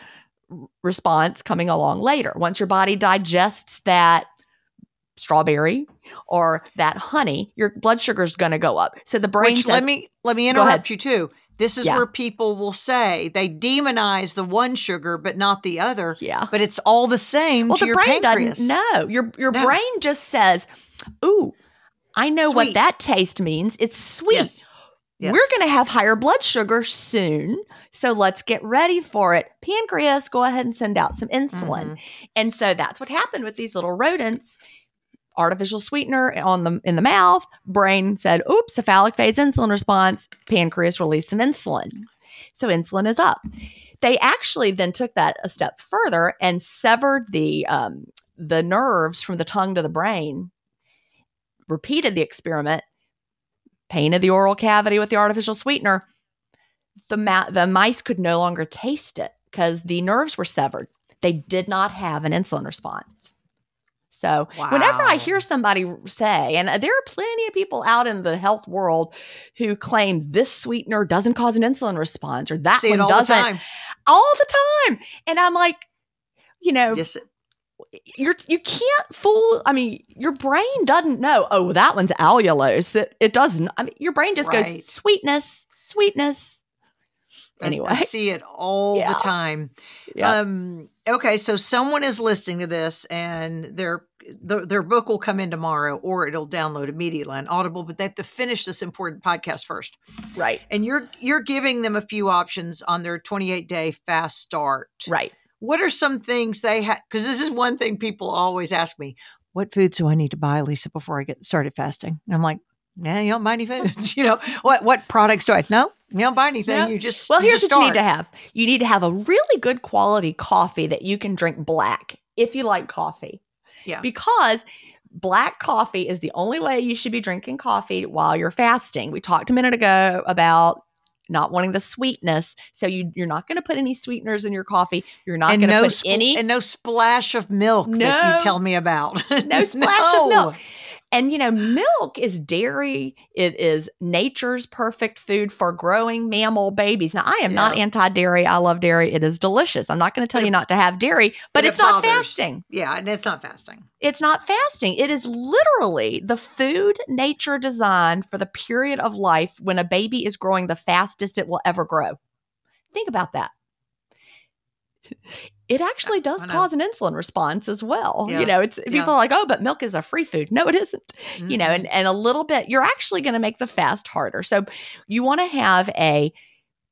response coming along later. Once your body digests that strawberry or that honey, your blood sugar is going to go up. So the brain Which, says, let me let me interrupt you too. This is yeah. where people will say they demonize the one sugar but not the other. Yeah. But it's all the same well, the brain pancreas. doesn't know. Your your no. brain just says, "Ooh, I know sweet. what that taste means. It's sweet." Yes. Yes. We're going to have higher blood sugar soon. So let's get ready for it. Pancreas, go ahead and send out some insulin. Mm-hmm. And so that's what happened with these little rodents. Artificial sweetener on the in the mouth. Brain said, "Oops, cephalic phase insulin response." Pancreas released some insulin. So insulin is up. They actually then took that a step further and severed the um, the nerves from the tongue to the brain. Repeated the experiment painted the oral cavity with the artificial sweetener, the, ma- the mice could no longer taste it because the nerves were severed. They did not have an insulin response. So, wow. whenever I hear somebody say, and uh, there are plenty of people out in the health world who claim this sweetener doesn't cause an insulin response or that one doesn't, the all the time. And I'm like, you know, yes, you're you can't fool i mean your brain doesn't know oh that one's allulose it, it doesn't i mean your brain just right. goes sweetness sweetness I- Anyway. I, see it all Yeah. the time. Yeah. Um, okay, so someone is listening to this, and their the, their book will come in tomorrow, or it'll download immediately on Audible. But they have to finish this important podcast first. right. And you're you're giving them a few options on their 28 day fast start. Right. What are some things they have? Because this is one thing people always ask me: What foods do I need to buy, Lisa, before I get started fasting? And I'm like, Yeah, you don't buy any foods. you know what? What products do I? No, you don't buy anything. No. You just Well, you here's just what you need to have. You need to have a really good quality coffee that you can drink black if you like coffee. Yeah. Because black coffee is the only way you should be drinking coffee while you're fasting. We talked a minute ago about not wanting the sweetness. So you you're not going to put any sweeteners in your coffee. You're not going to no put spl- any and no splash of milk that No. you tell me about. no splash of milk. And you know, milk is dairy. It is nature's perfect food for growing mammal babies. Now, I am not anti-dairy. I love dairy. It is delicious. I'm not going to tell you not to have dairy, but, it it's not fasting. Yeah, and it's not fasting. It's not fasting. It is literally the food nature designed for the period of life when a baby is growing the fastest it will ever grow. Think about that. It actually does cause an insulin response as well. Yeah. You know, it's people Yeah. are like, "Oh, but milk is a free food." No, it isn't you know, and, and a little bit, you're actually going to make the fast harder. So you want to have a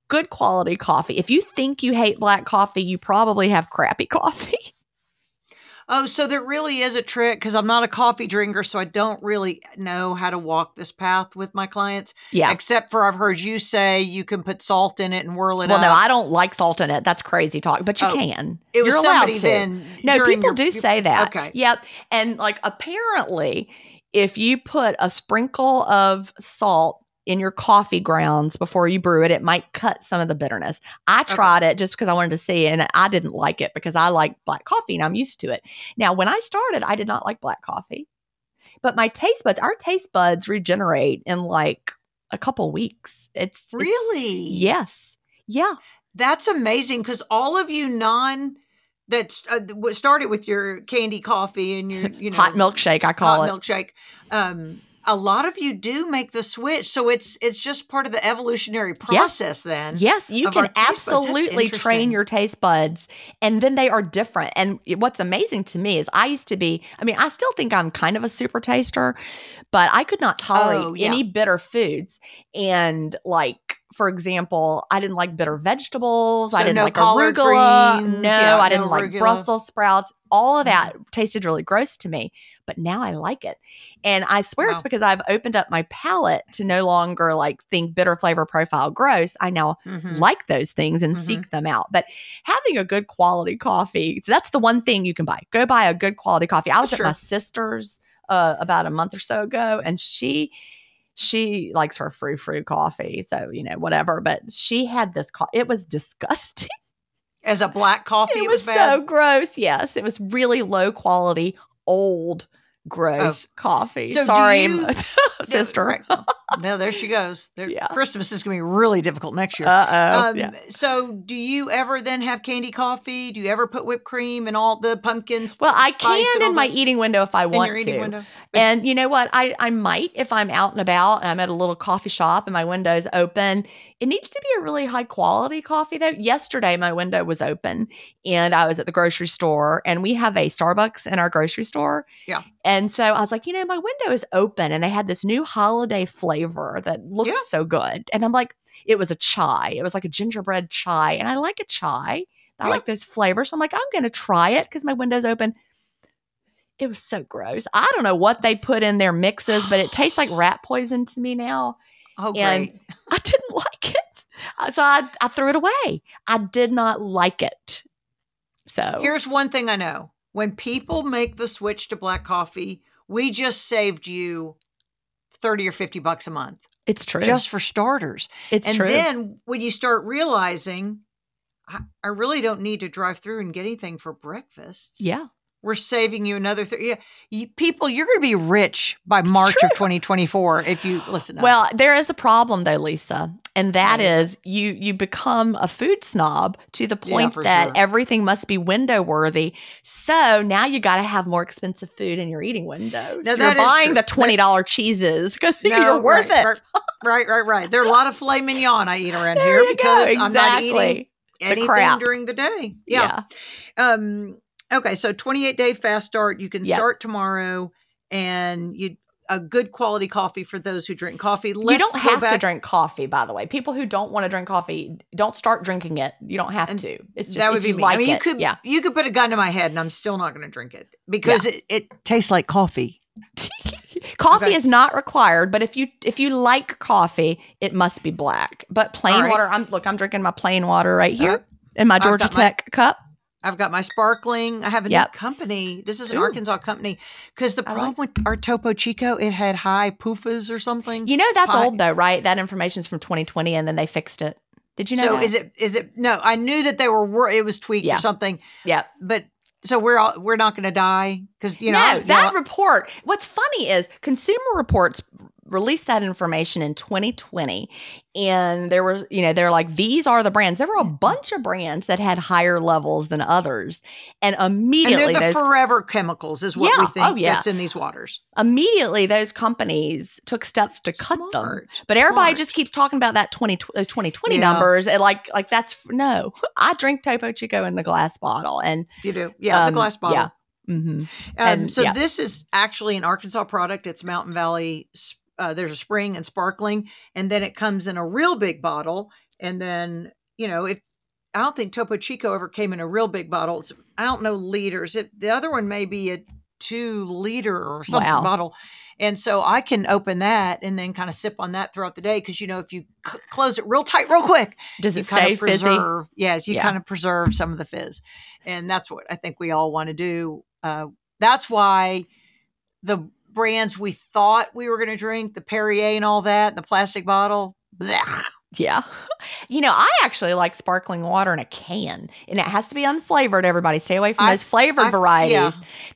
good quality coffee. If you think you hate black coffee, you probably have crappy coffee. Oh, so there really is a trick because I'm not a coffee drinker, so I don't really know how to walk this path with my clients. Yeah. Except for I've heard you say you can put salt in it and whirl it Well, no. I don't like salt in it. That's crazy talk, but you Oh, can. it was You're allowed somebody to. then. No, people your- do your- say that. Okay. Yep. And like apparently, if you put a sprinkle of salt in your coffee grounds before you brew it, it might cut some of the bitterness. I Okay. tried it just because I wanted to see, and I didn't like it because I like black coffee and I'm used to it. Now, when I started, I did not like black coffee, but my taste buds, our taste buds regenerate in like a couple weeks. It's it's- Really? yes. Yeah. That's amazing because all of you non that uh, what started with your candy coffee and your you know Hot milkshake, I call hot it. milkshake. Um, a lot of you do make the switch, so it's it's just part of the evolutionary process. Then, Yes, you can taste buds. That's absolutely train your taste buds, and then they are different. And what's amazing to me is I used to be, I mean, I still think I'm kind of a super taster, but I could not tolerate Oh, yeah. any bitter foods. And like, for example, I didn't like bitter vegetables. I didn't no like arugula. greens, no, yeah, I didn't no like arugula. Brussels sprouts. All of that Mm-hmm. tasted really gross to me. But now I like it. And I swear it's because I've opened up my palate to no longer like think bitter flavor profile gross. I now Mhm. like those things and Mhm. seek them out. But having a good quality coffee, so that's the one thing you can buy. Go buy a good quality coffee. I was Sure. at my sister's uh, about a month or so ago, and she she likes her frou frou coffee, so you know whatever. But she had this. Co- it was disgusting. as a black coffee, it it was, was, bad. so gross. Yes, it was really low quality, old, gross coffee. So Sorry, you- sister. No, there she goes. There, Yeah. Christmas is going to be really difficult next year. Uh oh. um, yeah. So, do you ever then have candy coffee? Do you ever put whipped cream and all the pumpkins? Well, I can in my eating window if I in want your to. window? And you know what? I, I might if I'm out and about and I'm at a little coffee shop and my window's open. It needs to be a really high quality coffee though. Yesterday my window was open and I was at the grocery store and we have a Starbucks in our grocery store. Yeah. And so I was like, you know, my window is open and they had this new holiday flavor that looked Yeah. so good. And I'm like, it was a chai. It was like a gingerbread chai. And I like a chai. I Yeah. like those flavors. So I'm like, I'm going to try it because my window's open. It was so gross. I don't know what they put in their mixes, but it tastes like rat poison to me now. Oh, and- great. I didn't like it. Uh, So I, I threw it away. I did not like it. So Here's one thing I know: when people make the switch to black coffee, we just saved you thirty or fifty bucks a month it's true. just for starters. it's and true. then when you start realizing, I, I really don't need to drive through and get anything for breakfast. yeah. We're saving you another three. Yeah, you, people, you're going to be rich by March of 2024 if you listen. Well, there is a problem though, Lisa, and that Yeah. is you you become a food snob to the point for that sure. everything must be window worthy. So now you got to have more expensive food in your eating window. So you're buying true. the twenty dollar cheeses because No, you're worth right, it. Right, right, right, right. There are a lot of filet mignon I eat around There here because go. I'm not eating Exactly. anything during the day. Yeah. Um. Okay. So 28 day fast start. You can Yep. start tomorrow, and you a good quality coffee for those who drink coffee. You Let's don't go have to drink coffee, by the way. People who don't want to drink coffee, don't start drinking it. You don't have And to. It's just that would be you me. like I mean, you it. could yeah. you could put a gun to my head, and I'm still not going to drink it because it, it tastes like coffee. Coffee Okay. is not required, but if you if you like coffee, it must be black. But plain right. water, I'm look, I'm drinking my plain water right here Uh, in my Georgia got my- Tech cup. I've got my sparkling. I have a Yep. new company. This is an Ooh. Arkansas company because the I like- problem with our Topo Chico, it had high PFAS or something. You know that's Pie. old though, right? That information is from 2020, and then they fixed it. Did you know? so that? is it is it no? I knew that they were it was tweaked Yeah. or something, Yeah. but so we're all, we're not going to die because you know no, that report. What's funny is Consumer Reports released that information in 2020, and there was, you know, they're like, these are the brands. There were a bunch of brands that had higher levels than others, and and immediately they're the those forever chemicals is what we think Oh, yeah. that's in these waters. immediately those companies took steps to cut them. Smart, But everybody smart. just keeps talking about that 20, those 2020 Yeah. numbers. And like, like that's no, I drink Topo Chico in the glass bottle. And you do yeah the um, glass bottle. yeah. hmm Um, And, so yeah. this is actually an Arkansas product. It's Mountain Valley. Uh, there's a spring and sparkling, and then it comes in a real big bottle. And then you know, if I don't think Topo Chico ever came in a real big bottle. It's I don't know liters. It, the other one may be a two liter or something Wow. bottle. And so I can open that and then kind of sip on that throughout the day because you know if you c- close it real tight, real quick, Does it stay of fizzy? preserve. Yes, you Yeah. kind of preserve some of the fizz, and that's what I think we all want to do. Uh, that's why the brands we thought we were going to drink, the Perrier and all that, the plastic bottle, blech. Yeah. You know, I actually like sparkling water in a can, and it has to be unflavored. Everybody stay away from I've- those flavored I've- varieties yeah.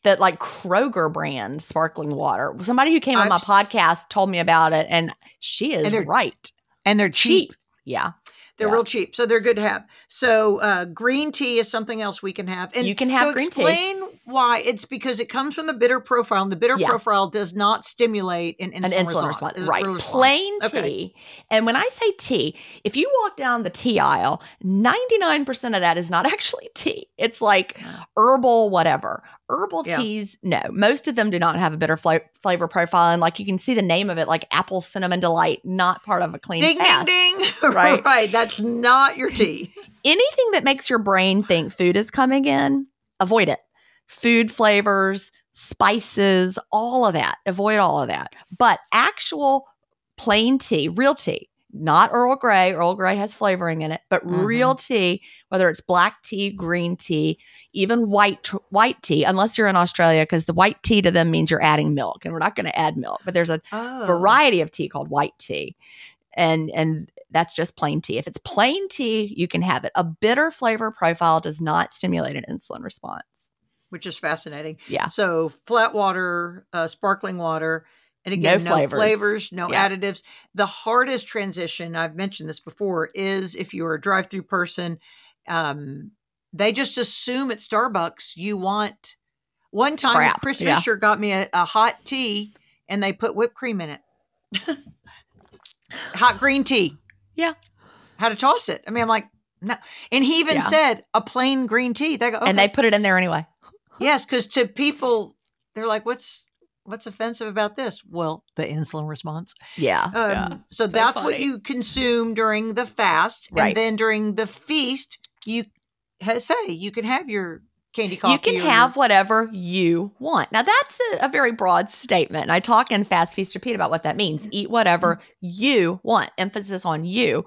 that like Kroger brand sparkling water. Somebody who came on I've my podcast told me about it, and she is And right. and they're cheap. Cheap. Yeah. They're Yeah. real cheap, so they're good to have. So uh, green tea is something else we can have. And You can have so green tea. explain why. It's because it comes from the bitter profile, and the bitter Yeah. profile does not stimulate an insulin, An insulin response. response. uh, Right. response. Plain Okay. tea. And when I say tea, if you walk down the tea aisle, 99% of that is not actually tea. It's like herbal whatever. Herbal Yeah. teas, no. Most of them do not have a bitter fla- flavor profile. And like you can see the name of it, like apple cinnamon delight, not part of a clean Ding, fast. ding, ding. Right. right. That's not your tea. Anything that makes your brain think food is coming in, avoid it. Food flavors, spices, all of that. Avoid all of that. But actual plain tea, real tea, not Earl Grey. Earl Grey has flavoring in it, but Mhm. real tea, whether it's black tea, green tea, even white tr- white tea, unless you're in Australia, because the white tea to them means you're adding milk, and we're not going to add milk. But there's a Oh. variety of tea called white tea and and that's just plain tea if it's plain tea you can have it a bitter flavor profile does not stimulate an insulin response which is fascinating. Yeah. So flat water, uh, sparkling water, and No again, no, flavors. flavors, no Yeah. additives. The hardest transition I've mentioned this before is if you're a drive-through person, um, they just assume at Starbucks you want. One time, Crap. Chris Yeah. Fischer got me a, a hot tea, and they put whipped cream in it. hot green tea. Yeah. How to toss it? I mean, I'm like, no. And he even Yeah. said a plain green tea. They go, okay. and they put it in there anyway Yes, because to people, they're like, "What's what's offensive about this?" Well, the insulin response. yeah, Um, yeah. So, So that's what you consume during the fast, Right. and then during the feast, you say you can have your candy coffee. you can or have whatever you want now that's a, a very broad statement and i talk in fast feast repeat about what that means eat whatever you want emphasis on you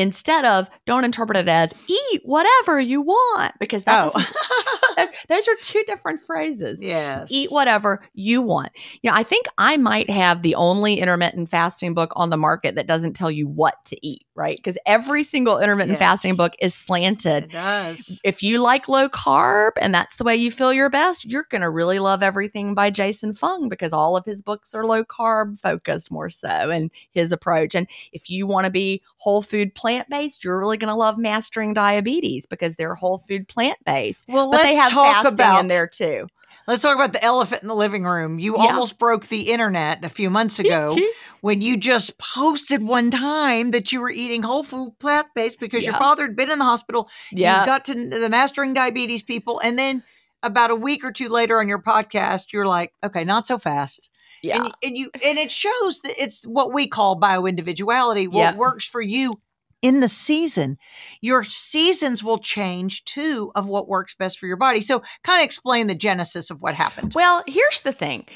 instead of don't interpret it as eat whatever you want because that Oh. those, those are two different phrases. Yes. Eat whatever you want. You know, I think I might have the only intermittent fasting book on the market that doesn't tell you what to eat, right? Because every single intermittent Yes. fasting book is slanted It does. if you like low carb and that's the way you feel your best, you're going to really love everything by Jason Fung because all of his books are low carb focused more so and his approach. And if you want to be whole food plant based, you're really going to love Mastering Diabetes because they're whole food plant based. Well, But let's they have talk fasting about in there too. Let's talk about the elephant in the living room. You Yeah. almost broke the internet a few months ago when you just posted one time that you were eating whole food plant based because your father had been in the hospital. yeah. You got to the mastering diabetes people. And then about a week or two later on your podcast, you're like, okay, not so fast. yeah. And, and you and it shows that it's what we call bio individuality. What Yep. works for you in the season. Your seasons will change too of what works best for your body. So kind of explain the genesis of what happened. Well, here's the thing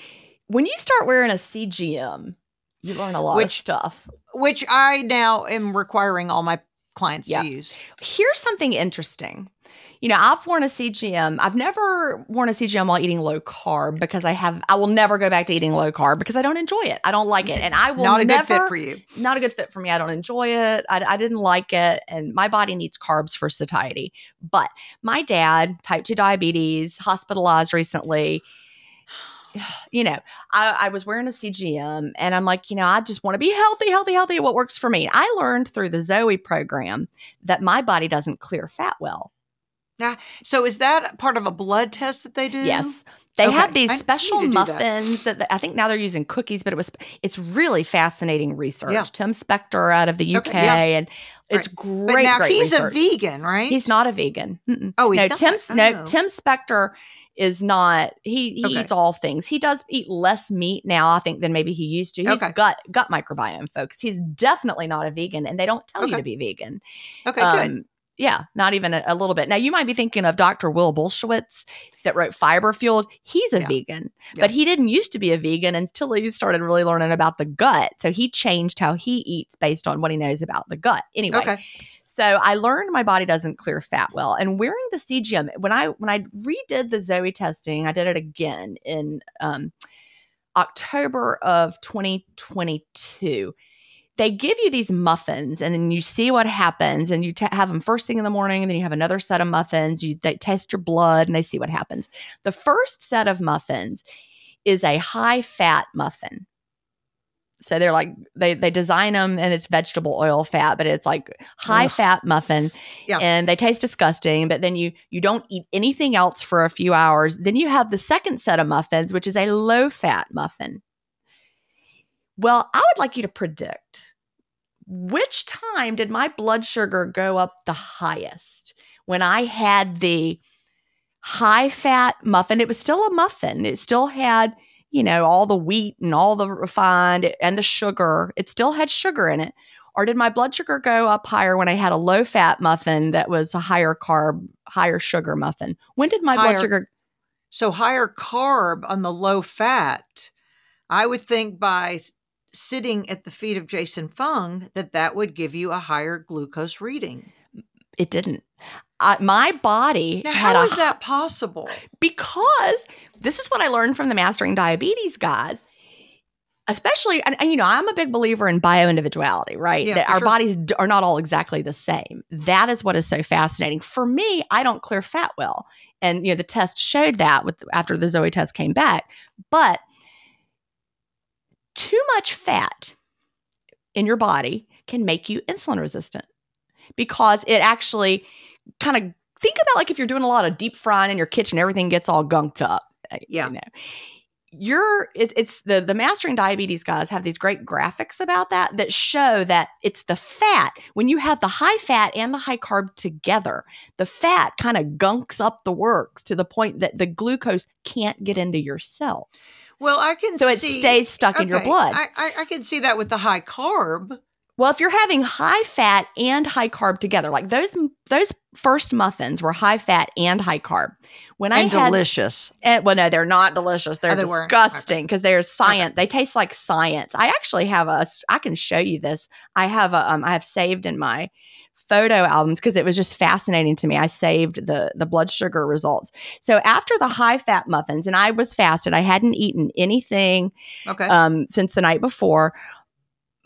when you start wearing a CGM, you learn a lot of Which- stuff. which I now am requiring all my clients Yeah. to use. Here's something interesting. You know, I've worn a CGM. I've never worn a CGM while eating low carb because I have. I will never go back to eating low carb because I don't enjoy it. I don't like it, mm-hmm. and I will Not a never. good fit for you. Not a good fit for me. I don't enjoy it. I, I didn't like it, and my body needs carbs for satiety. But my dad, type two diabetes, hospitalized recently. You know, I, I was wearing a CGM and I'm like, you know, I just want to be healthy, healthy, healthy. What works for me? I learned through the Zoe program that my body doesn't clear fat well. Yeah. So is that part of a blood test that they do? Yes. They Okay. have these I special that. muffins that. that I think now they're using cookies, but it was it's really fascinating research. Yeah. Tim Spector out of the UK, Okay, yeah. and it's But great. now great he's research. a vegan, right? He's not a vegan. Mm-mm. Oh, he's no, not? Tim's oh. no Oh. Tim Spector is not. He he Okay. eats all things. He does eat less meat now, I think, than maybe he used to. He's Okay. gut gut microbiome, folks. He's definitely not a vegan, and they don't tell you to be vegan. Okay, good. Um, yeah, not even a, a little bit. Now you might be thinking of Dr. Will Bulsiewicz that wrote Fiber Fueled. He's a Yeah. vegan, Yeah. but he didn't used to be a vegan until he started really learning about the gut. So he changed how he eats based on what he knows about the gut. Anyway, Okay. So I learned my body doesn't clear fat well, and wearing the CGM when I when I redid the Zoe testing, I did it again in um, October of 2022. They give you these muffins, and then you see what happens, and you ta have them first thing in the morning, and then you have another set of muffins. You they test your blood, and they see what happens. The first set of muffins is a high fat muffin. So they're like they they design them and it's vegetable oil fat, but it's like high Ugh. fat muffin, Yeah. and they taste disgusting. But then you you don't eat anything else for a few hours. Then you have the second set of muffins, which is a low fat muffin. Well, I would like you to predict which time did my blood sugar go up the highest when I had the high fat muffin. It was still a muffin. It still had, you know, all the wheat and all the refined and the sugar. It still had sugar in it. Or did my blood sugar go up higher when I had a low fat muffin that was a higher carb, higher sugar muffin? When did my Higher. blood sugar? So higher carb on the low fat. I would think by sitting at the feet of Jason Fung that that would give you a higher glucose reading. It didn't. I, my body Now, how a is that possible? because this is what I learned from the Mastering Diabetes guys. Especially, and, and, you know, I'm a big believer in bio individuality, right? Yeah, that our sure. bodies are not all exactly the same. That is what is so fascinating. For me, I don't clear fat well, and you know, the test showed that with after the Zoe test came back. But too much fat in your body can make you insulin resistant because it actually kind of think about like if you're doing a lot of deep frying in your kitchen, everything gets all gunked up. uh, Yeah. You know. You're it, it's the the mastering diabetes guys have these great graphics about that that show that it's the fat when you have the high fat and the high carb together the fat kind of gunks up the works to the point that the glucose can't get into your cells Well, I can so it stays stuck in your blood I, I, I can see that with the high carb. Well, if you're having high fat and high carb together, like those those first muffins were high fat and high carb. When I and had, delicious. eh, well, no, they're not delicious. They're Oh, they disgusting because they're science. They taste like science. I actually have a. I can show you this. I have a. Um, I have saved in my photo albums because it was just fascinating to me. I saved the the blood sugar results. So after the high fat muffins, and I was fasted, I hadn't eaten anything Okay. um, since the night before.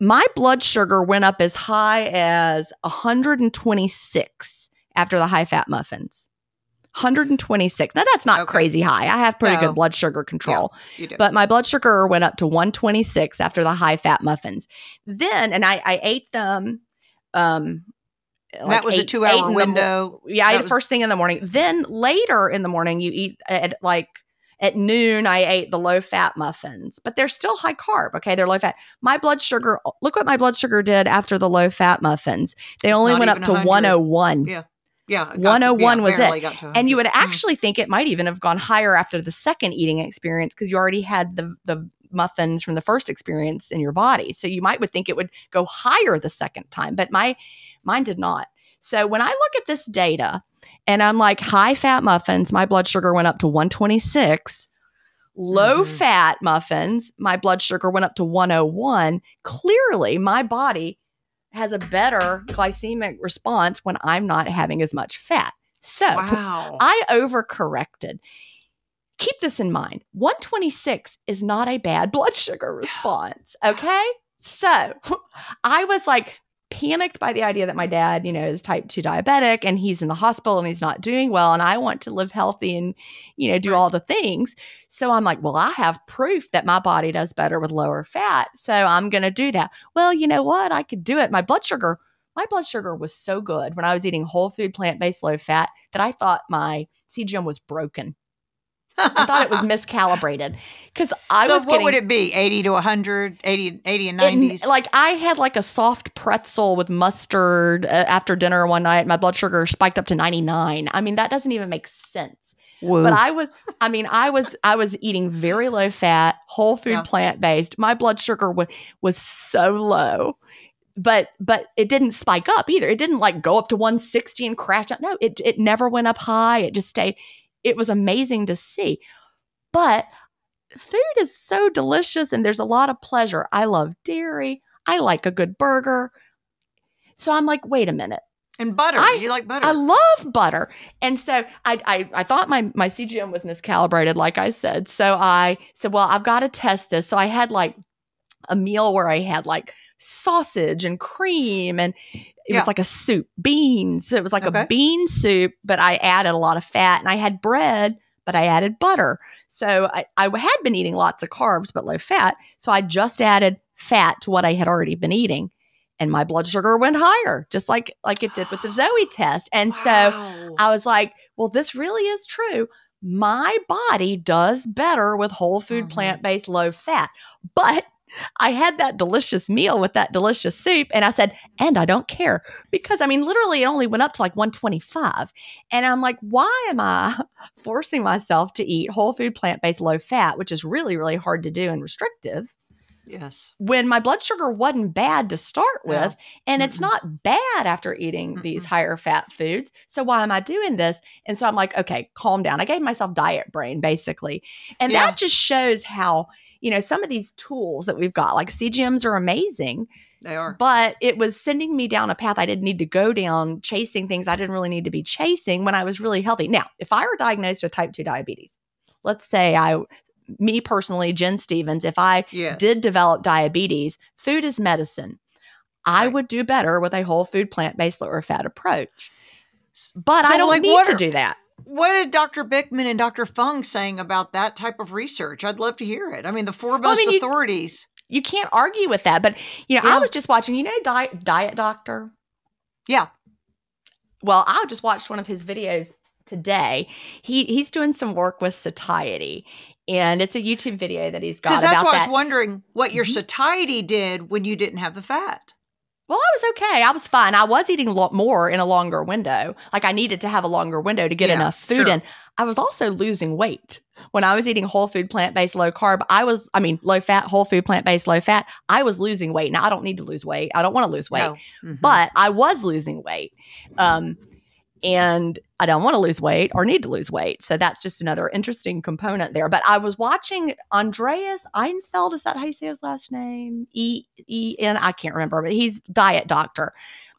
My blood sugar went up as high as 126 after the high fat muffins. 126. Now that's not Okay. crazy high. I have pretty No. good blood sugar control. do. But my blood sugar went up to 126 after the high fat muffins. Then, and I, I ate them. Um, And that was a two hour in the mo- window. yeah, I ate was- first thing in the morning. Then later in the morning, you eat at like at noon. I ate the low fat muffins, but they're still high carb. Okay, they're low fat. My blood sugar. Look what my blood sugar did after the low fat muffins. They It's only went up to 100. 101. Yeah. Yeah. it got to- 101 was it. barely got to And you 100. would Mm. actually think it might even have gone higher after the second eating experience because you already had the the muffins from the first experience in your body. So you might would think it would go higher the second time, but my mine did not. So when I look at this data and I'm like high fat muffins, my blood sugar went up to 126. Low Mhm. fat muffins, my blood sugar went up to 101. Clearly, my body has a better glycemic response when I'm not having as much fat. So Wow. I overcorrected. Keep this in mind 126 is not a bad blood sugar response. Okay. So I was like panicked by the idea that my dad, you know, is type 2 diabetic and he's in the hospital and he's not doing well. And I want to live healthy and, you know, do all the things. So I'm like, well, I have proof that my body does better with lower fat. So I'm going to do that. Well, you know what? I could do it. My blood sugar my blood sugar was so good when I was eating whole food, plant based, low fat that I thought my CGM was broken. I thought it was miscalibrated because I so was what getting would it be? 80 to 100, 80, 80 and 90s? like I had like a soft pretzel with mustard uh, after dinner one night. My blood sugar spiked up to 99. I mean, that doesn't even make sense. Woo. But I was, I mean, I was, I was eating very low fat, whole food, Yeah. plant based. My blood sugar was was so low, but but it didn't spike up either. It didn't like go up to 160 and crash out. No, it it never went up high. It just stayed. It was amazing to see. But food is so delicious, and there's a lot of pleasure. I love dairy. I like a good burger. So I'm like, wait a minute. and butter. I- you like butter. I love butter. And so I, I I thought my my CGM was miscalibrated, like I said. So I said, well, I've got to test this. So I had like a meal where I had like sausage and cream and it Yeah. was like a soup, beans. It was like Okay. a bean soup, but I added a lot of fat and I had bread, but I added butter. So I, I had been eating lots of carbs, but low fat. So I just added fat to what I had already been eating. And my blood sugar went higher, just like like it did with the Zoe test. And so I was like, well, this really is true. My body does better with whole food, Mhm. plant based, low fat. But I had that delicious meal with that delicious soup, and I said, and I don't care because I mean, literally, it only went up to like 125. And I'm like, why am I forcing myself to eat whole food, plant based, low fat, which is really, really hard to do and restrictive? yes. when my blood sugar wasn't bad to start with and it's Mm-mm. not bad after eating these Mm-mm. higher fat foods so why am i doing this and so i'm like okay calm down i gave myself diet brain basically and Yeah. that just shows how you know some of these tools that we've got like cgms are amazing They are. but it was sending me down a path I didn't need to go down, chasing things I didn't really need to be chasing when I was really healthy. Now, if I were diagnosed with type 2 diabetes, let's say I, me personally, Gin Stephens, if I yes. did develop diabetes, food is medicine. I Right. would do better with a whole food, plant based, lower fat approach. But So, I don't like, need what to do that. What is Dr. Bikman and Dr. Fung saying about that type of research? I'd love to hear it. I mean, the foremost Well, I mean, authorities. You can't argue with that. But, you know, Yeah. I was just watching, you know, Diet, Diet Doctor? Yeah. well, I just watched one of his videos today. He he's doing some work with satiety, and it's a YouTube video that he's got Because that's why I was wondering what your Mhm. satiety did when you didn't have the fat. Well, I was okay. I was fine. I was eating a lot more in a longer window. Like I needed to have a longer window to get Yeah, enough food sure. in. I was also losing weight. When I was eating whole food, plant based, low carb, I was, I mean, low fat, whole food, plant based, low fat, I was losing weight. Now, I don't need to lose weight. I don't want to lose weight. No. Mhm. but I was losing weight. Um, and I don't want to lose weight or need to lose weight. So that's just another interesting component there. But I was watching Andreas Eenfeldt. Is that how you say his last name? E E N. I can't remember, but he's diet doctor.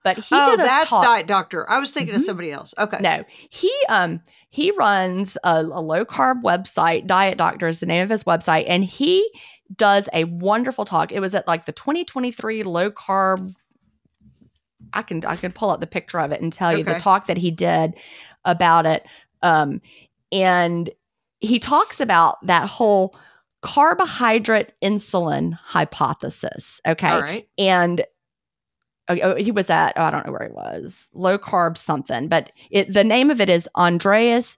But he oh, did a that's talk. Diet Doctor. I was thinking of Mhm. somebody else. Okay. No, he um he runs a, a low carb website. Diet Doctor is the name of his website, and he does a wonderful talk. It was at like the 2023 low carb. I can I can pull up the picture of it and tell you the talk that he did about it. Um, and he talks about that whole carbohydrate insulin hypothesis. Okay, All right. and oh, oh, he was at oh, I don't know where he was low carb something, but it, the name of it is Andreas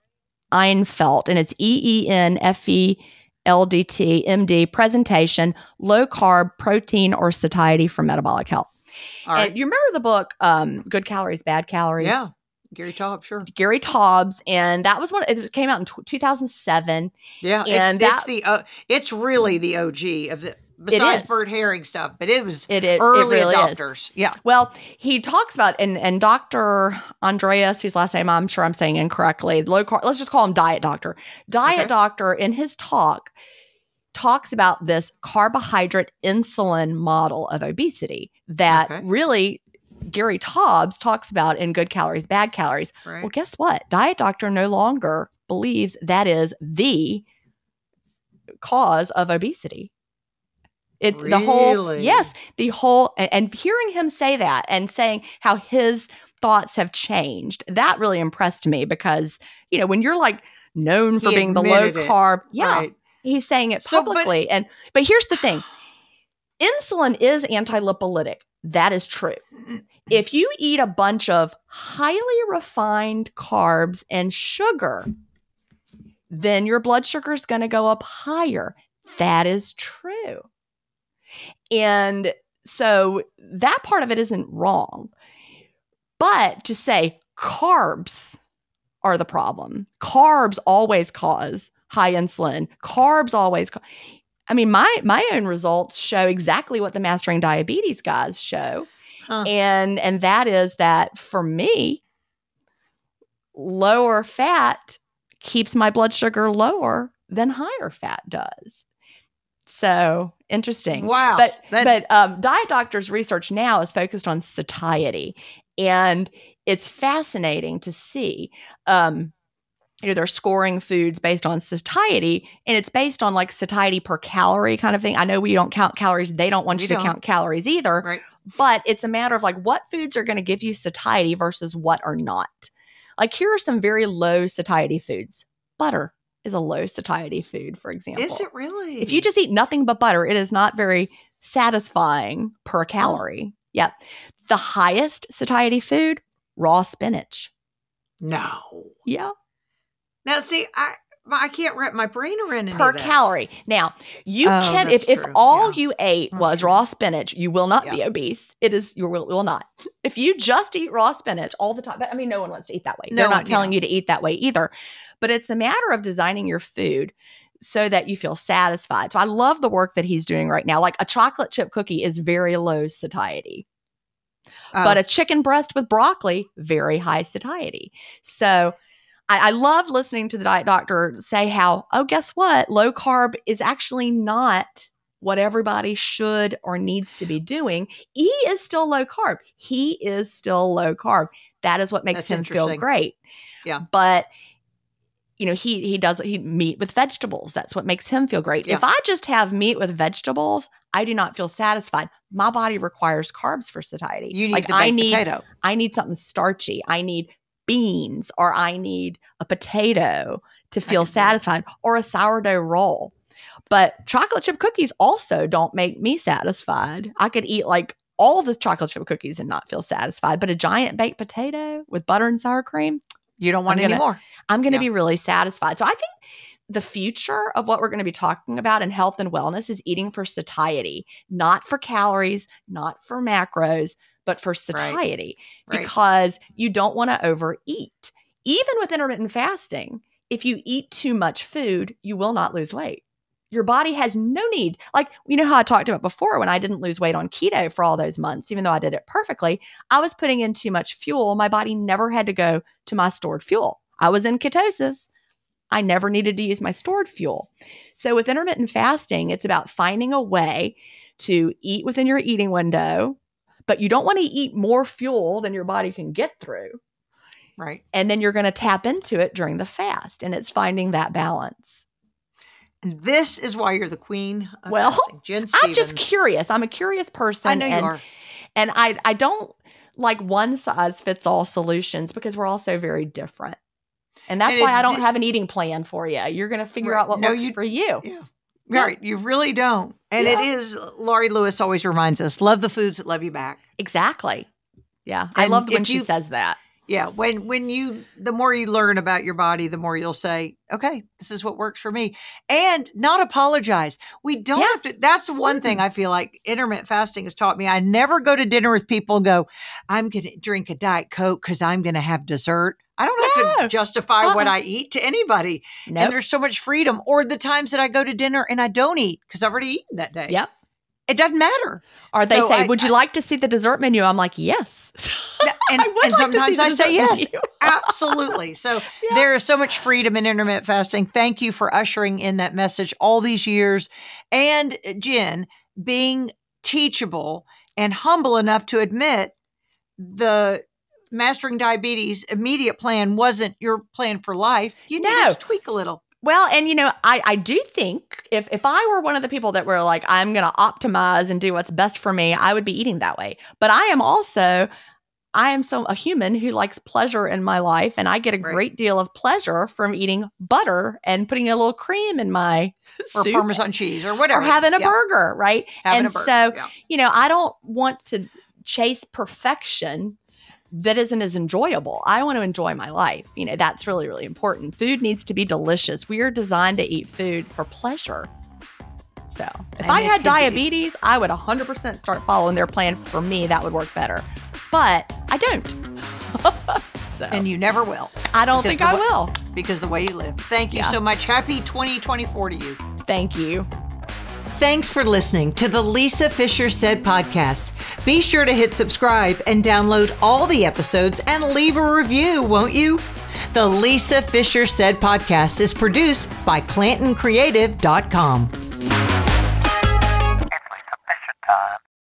Eenfeldt, and it's E E N F E L D T M D presentation low carb protein or satiety for metabolic health. All right. And you remember the book um, Good Calories, Bad Calories? yeah. Gary Taub, sure. Gary Taubes, and that was one. It came out in tw 2007. Yeah. And it's, it's the uh, it's really the OG of the besides is. Bert Herring stuff, but it was It, it, early it really is. adopters. Yeah. Well, he talks about and and Dr. Andreas, whose last name I'm sure I'm saying incorrectly, low carb. Let's just call him Diet Doctor. Diet Okay. Doctor in his talk talks about this carbohydrate insulin model of obesity that Okay. really Gary Taubes talks about in Good Calories, Bad Calories. Right. Well, guess what? Diet Doctor no longer believes that is the cause of obesity. It the whole yes, the whole and, and hearing him say that and saying how his thoughts have changed, that really impressed me because you know when you're like known for He being the low it. carb, yeah, Right. he's saying it So, but- publicly. and but here's the thing: insulin is anti-lipolytic. That is true. If you eat a bunch of highly refined carbs and sugar, then your blood sugar is going to go up higher. That is true. And so that part of it isn't wrong. But to say carbs are the problem, carbs always cause high insulin, carbs always cause. I mean, my my own results show exactly what the mastering diabetes guys show Huh. and and that is that for me lower fat keeps my blood sugar lower than higher fat does so interesting Wow. but That- but um, diet doctors research now is focused on satiety and it's fascinating to see um, you know they're scoring foods based on satiety and it's based on like satiety per calorie kind of thing i know we don't count calories they don't want We you to don't. count calories either Right. but it's a matter of like what foods are going to give you satiety versus what are not like here are some very low satiety foods butter is a low satiety food for example Is it really? if you just eat nothing but butter, it is not very satisfying per oh. calorie. Yep. The highest satiety food, raw spinach. no. Yeah. Now, see, I I can't wrap my brain around Per calorie. Now, you Oh, can if, if all Yeah. you ate was Mhm. raw spinach, you will not be obese. It is you will, will not. If you just eat raw spinach all the time, but I mean no one wants to eat that way. No They're one, not telling yeah. you to eat that way either. But it's a matter of designing your food so that you feel satisfied. So I love the work that he's doing right now. Like a chocolate chip cookie is very low satiety. Oh, but a chicken breast with broccoli, very high satiety. So I, I love listening to the diet doctor say how, oh, guess what? Low carb is actually not what everybody should or needs to be doing. He is still low carb. He is still low carb. That is what makes That's him feel great. Yeah. But you know, he he does he meat with vegetables. That's what makes him feel great. Yeah. If I just have meat with vegetables, I do not feel satisfied. My body requires carbs for satiety. you need like the I need potato. I need something starchy. I need beans or I need a potato to feel can see that. satisfied or a sourdough roll. But chocolate chip cookies also don't make me satisfied. I could eat like all the chocolate chip cookies and not feel satisfied, but a giant baked potato with butter and sour cream, You don't want I'm any gonna- more. I'm going to Yeah. be really satisfied. So I think the future of what we're going to be talking about in health and wellness is eating for satiety, not for calories, not for macros, but for satiety Right. because you don't want to overeat. Even with intermittent fasting, if you eat too much food, you will not lose weight. Your body has no need. Like, you know how I talked about before when I didn't lose weight on keto for all those months, even though I did it perfectly, I was putting in too much fuel. My body never had to go to my stored fuel. I was in ketosis. I never needed to use my stored fuel. So, with intermittent fasting, it's about finding a way to eat within your eating window, but you don't want to eat more fuel than your body can get through. Right. And then you're going to tap into it during the fast. And it's finding that balance. And this is why you're the queen of Well. Gin I'm just curious. I'm a curious person. I know you and, are. And I, I don't like one size fits all solutions because we're all so very different. And that's And why I don't di- have an eating plan for you. You're going to figure Right. out what No, works you- for you. Yeah. Right. You really don't. And it Yeah. is, Laurie Lewis always reminds us love the foods that love you back. Exactly. Yeah. I And love when if she says that. Yeah. When, when you, the more you learn about your body, the more you'll say, okay, this is what works for me. And not apologize. We don't Yeah. have to, that's one thing I feel like intermittent fasting has taught me. I never go to dinner with people and go, I'm going to drink a Diet Coke because I'm going to have dessert. I don't have to justify what Uh-uh. I eat to anybody. Nope. And there's so much freedom. Or the times that I go to dinner and I don't eat because I've already eaten that day. Yep. It doesn't matter. Or they So say, I- Would you like to see the dessert menu? I'm like, Yes. And, and like sometimes I say dessert yes. Absolutely. So Yeah. there is so much freedom in intermittent fasting. Thank you for ushering in that message all these years. And uh, Gin, being teachable and humble enough to admit the mastering diabetes immediate plan wasn't your plan for life. You needed No. to tweak a little. Well, and you know, I, I do think if if I were one of the people that were like, I'm gonna optimize and do what's best for me, I would be eating that way. But I am also I am so a human who likes pleasure in my life, and I get a Right. great deal of pleasure from eating butter and putting a little cream in my Or soup Parmesan cheese or whatever. or having a Yeah, burger, right? having and burger. so yeah. you know, I don't want to chase perfection that isn't as enjoyable. I want to enjoy my life. You know, that's really, really important. Food needs to be delicious. We are designed to eat food for pleasure. So if And I had could be- diabetes, I would 100% start following their plan. For me, that would work better. But I don't. so And you never will I don't because think I wa- will. because the way you live. Thank you Yeah. so much. Happy 2024 to you. Thank you. Thanks for listening to the Lisa Fischer Said podcast. Be sure to hit subscribe and download all the episodes and leave a review, won't you? The Lisa Fischer Said podcast is produced by ClantonCreative.com.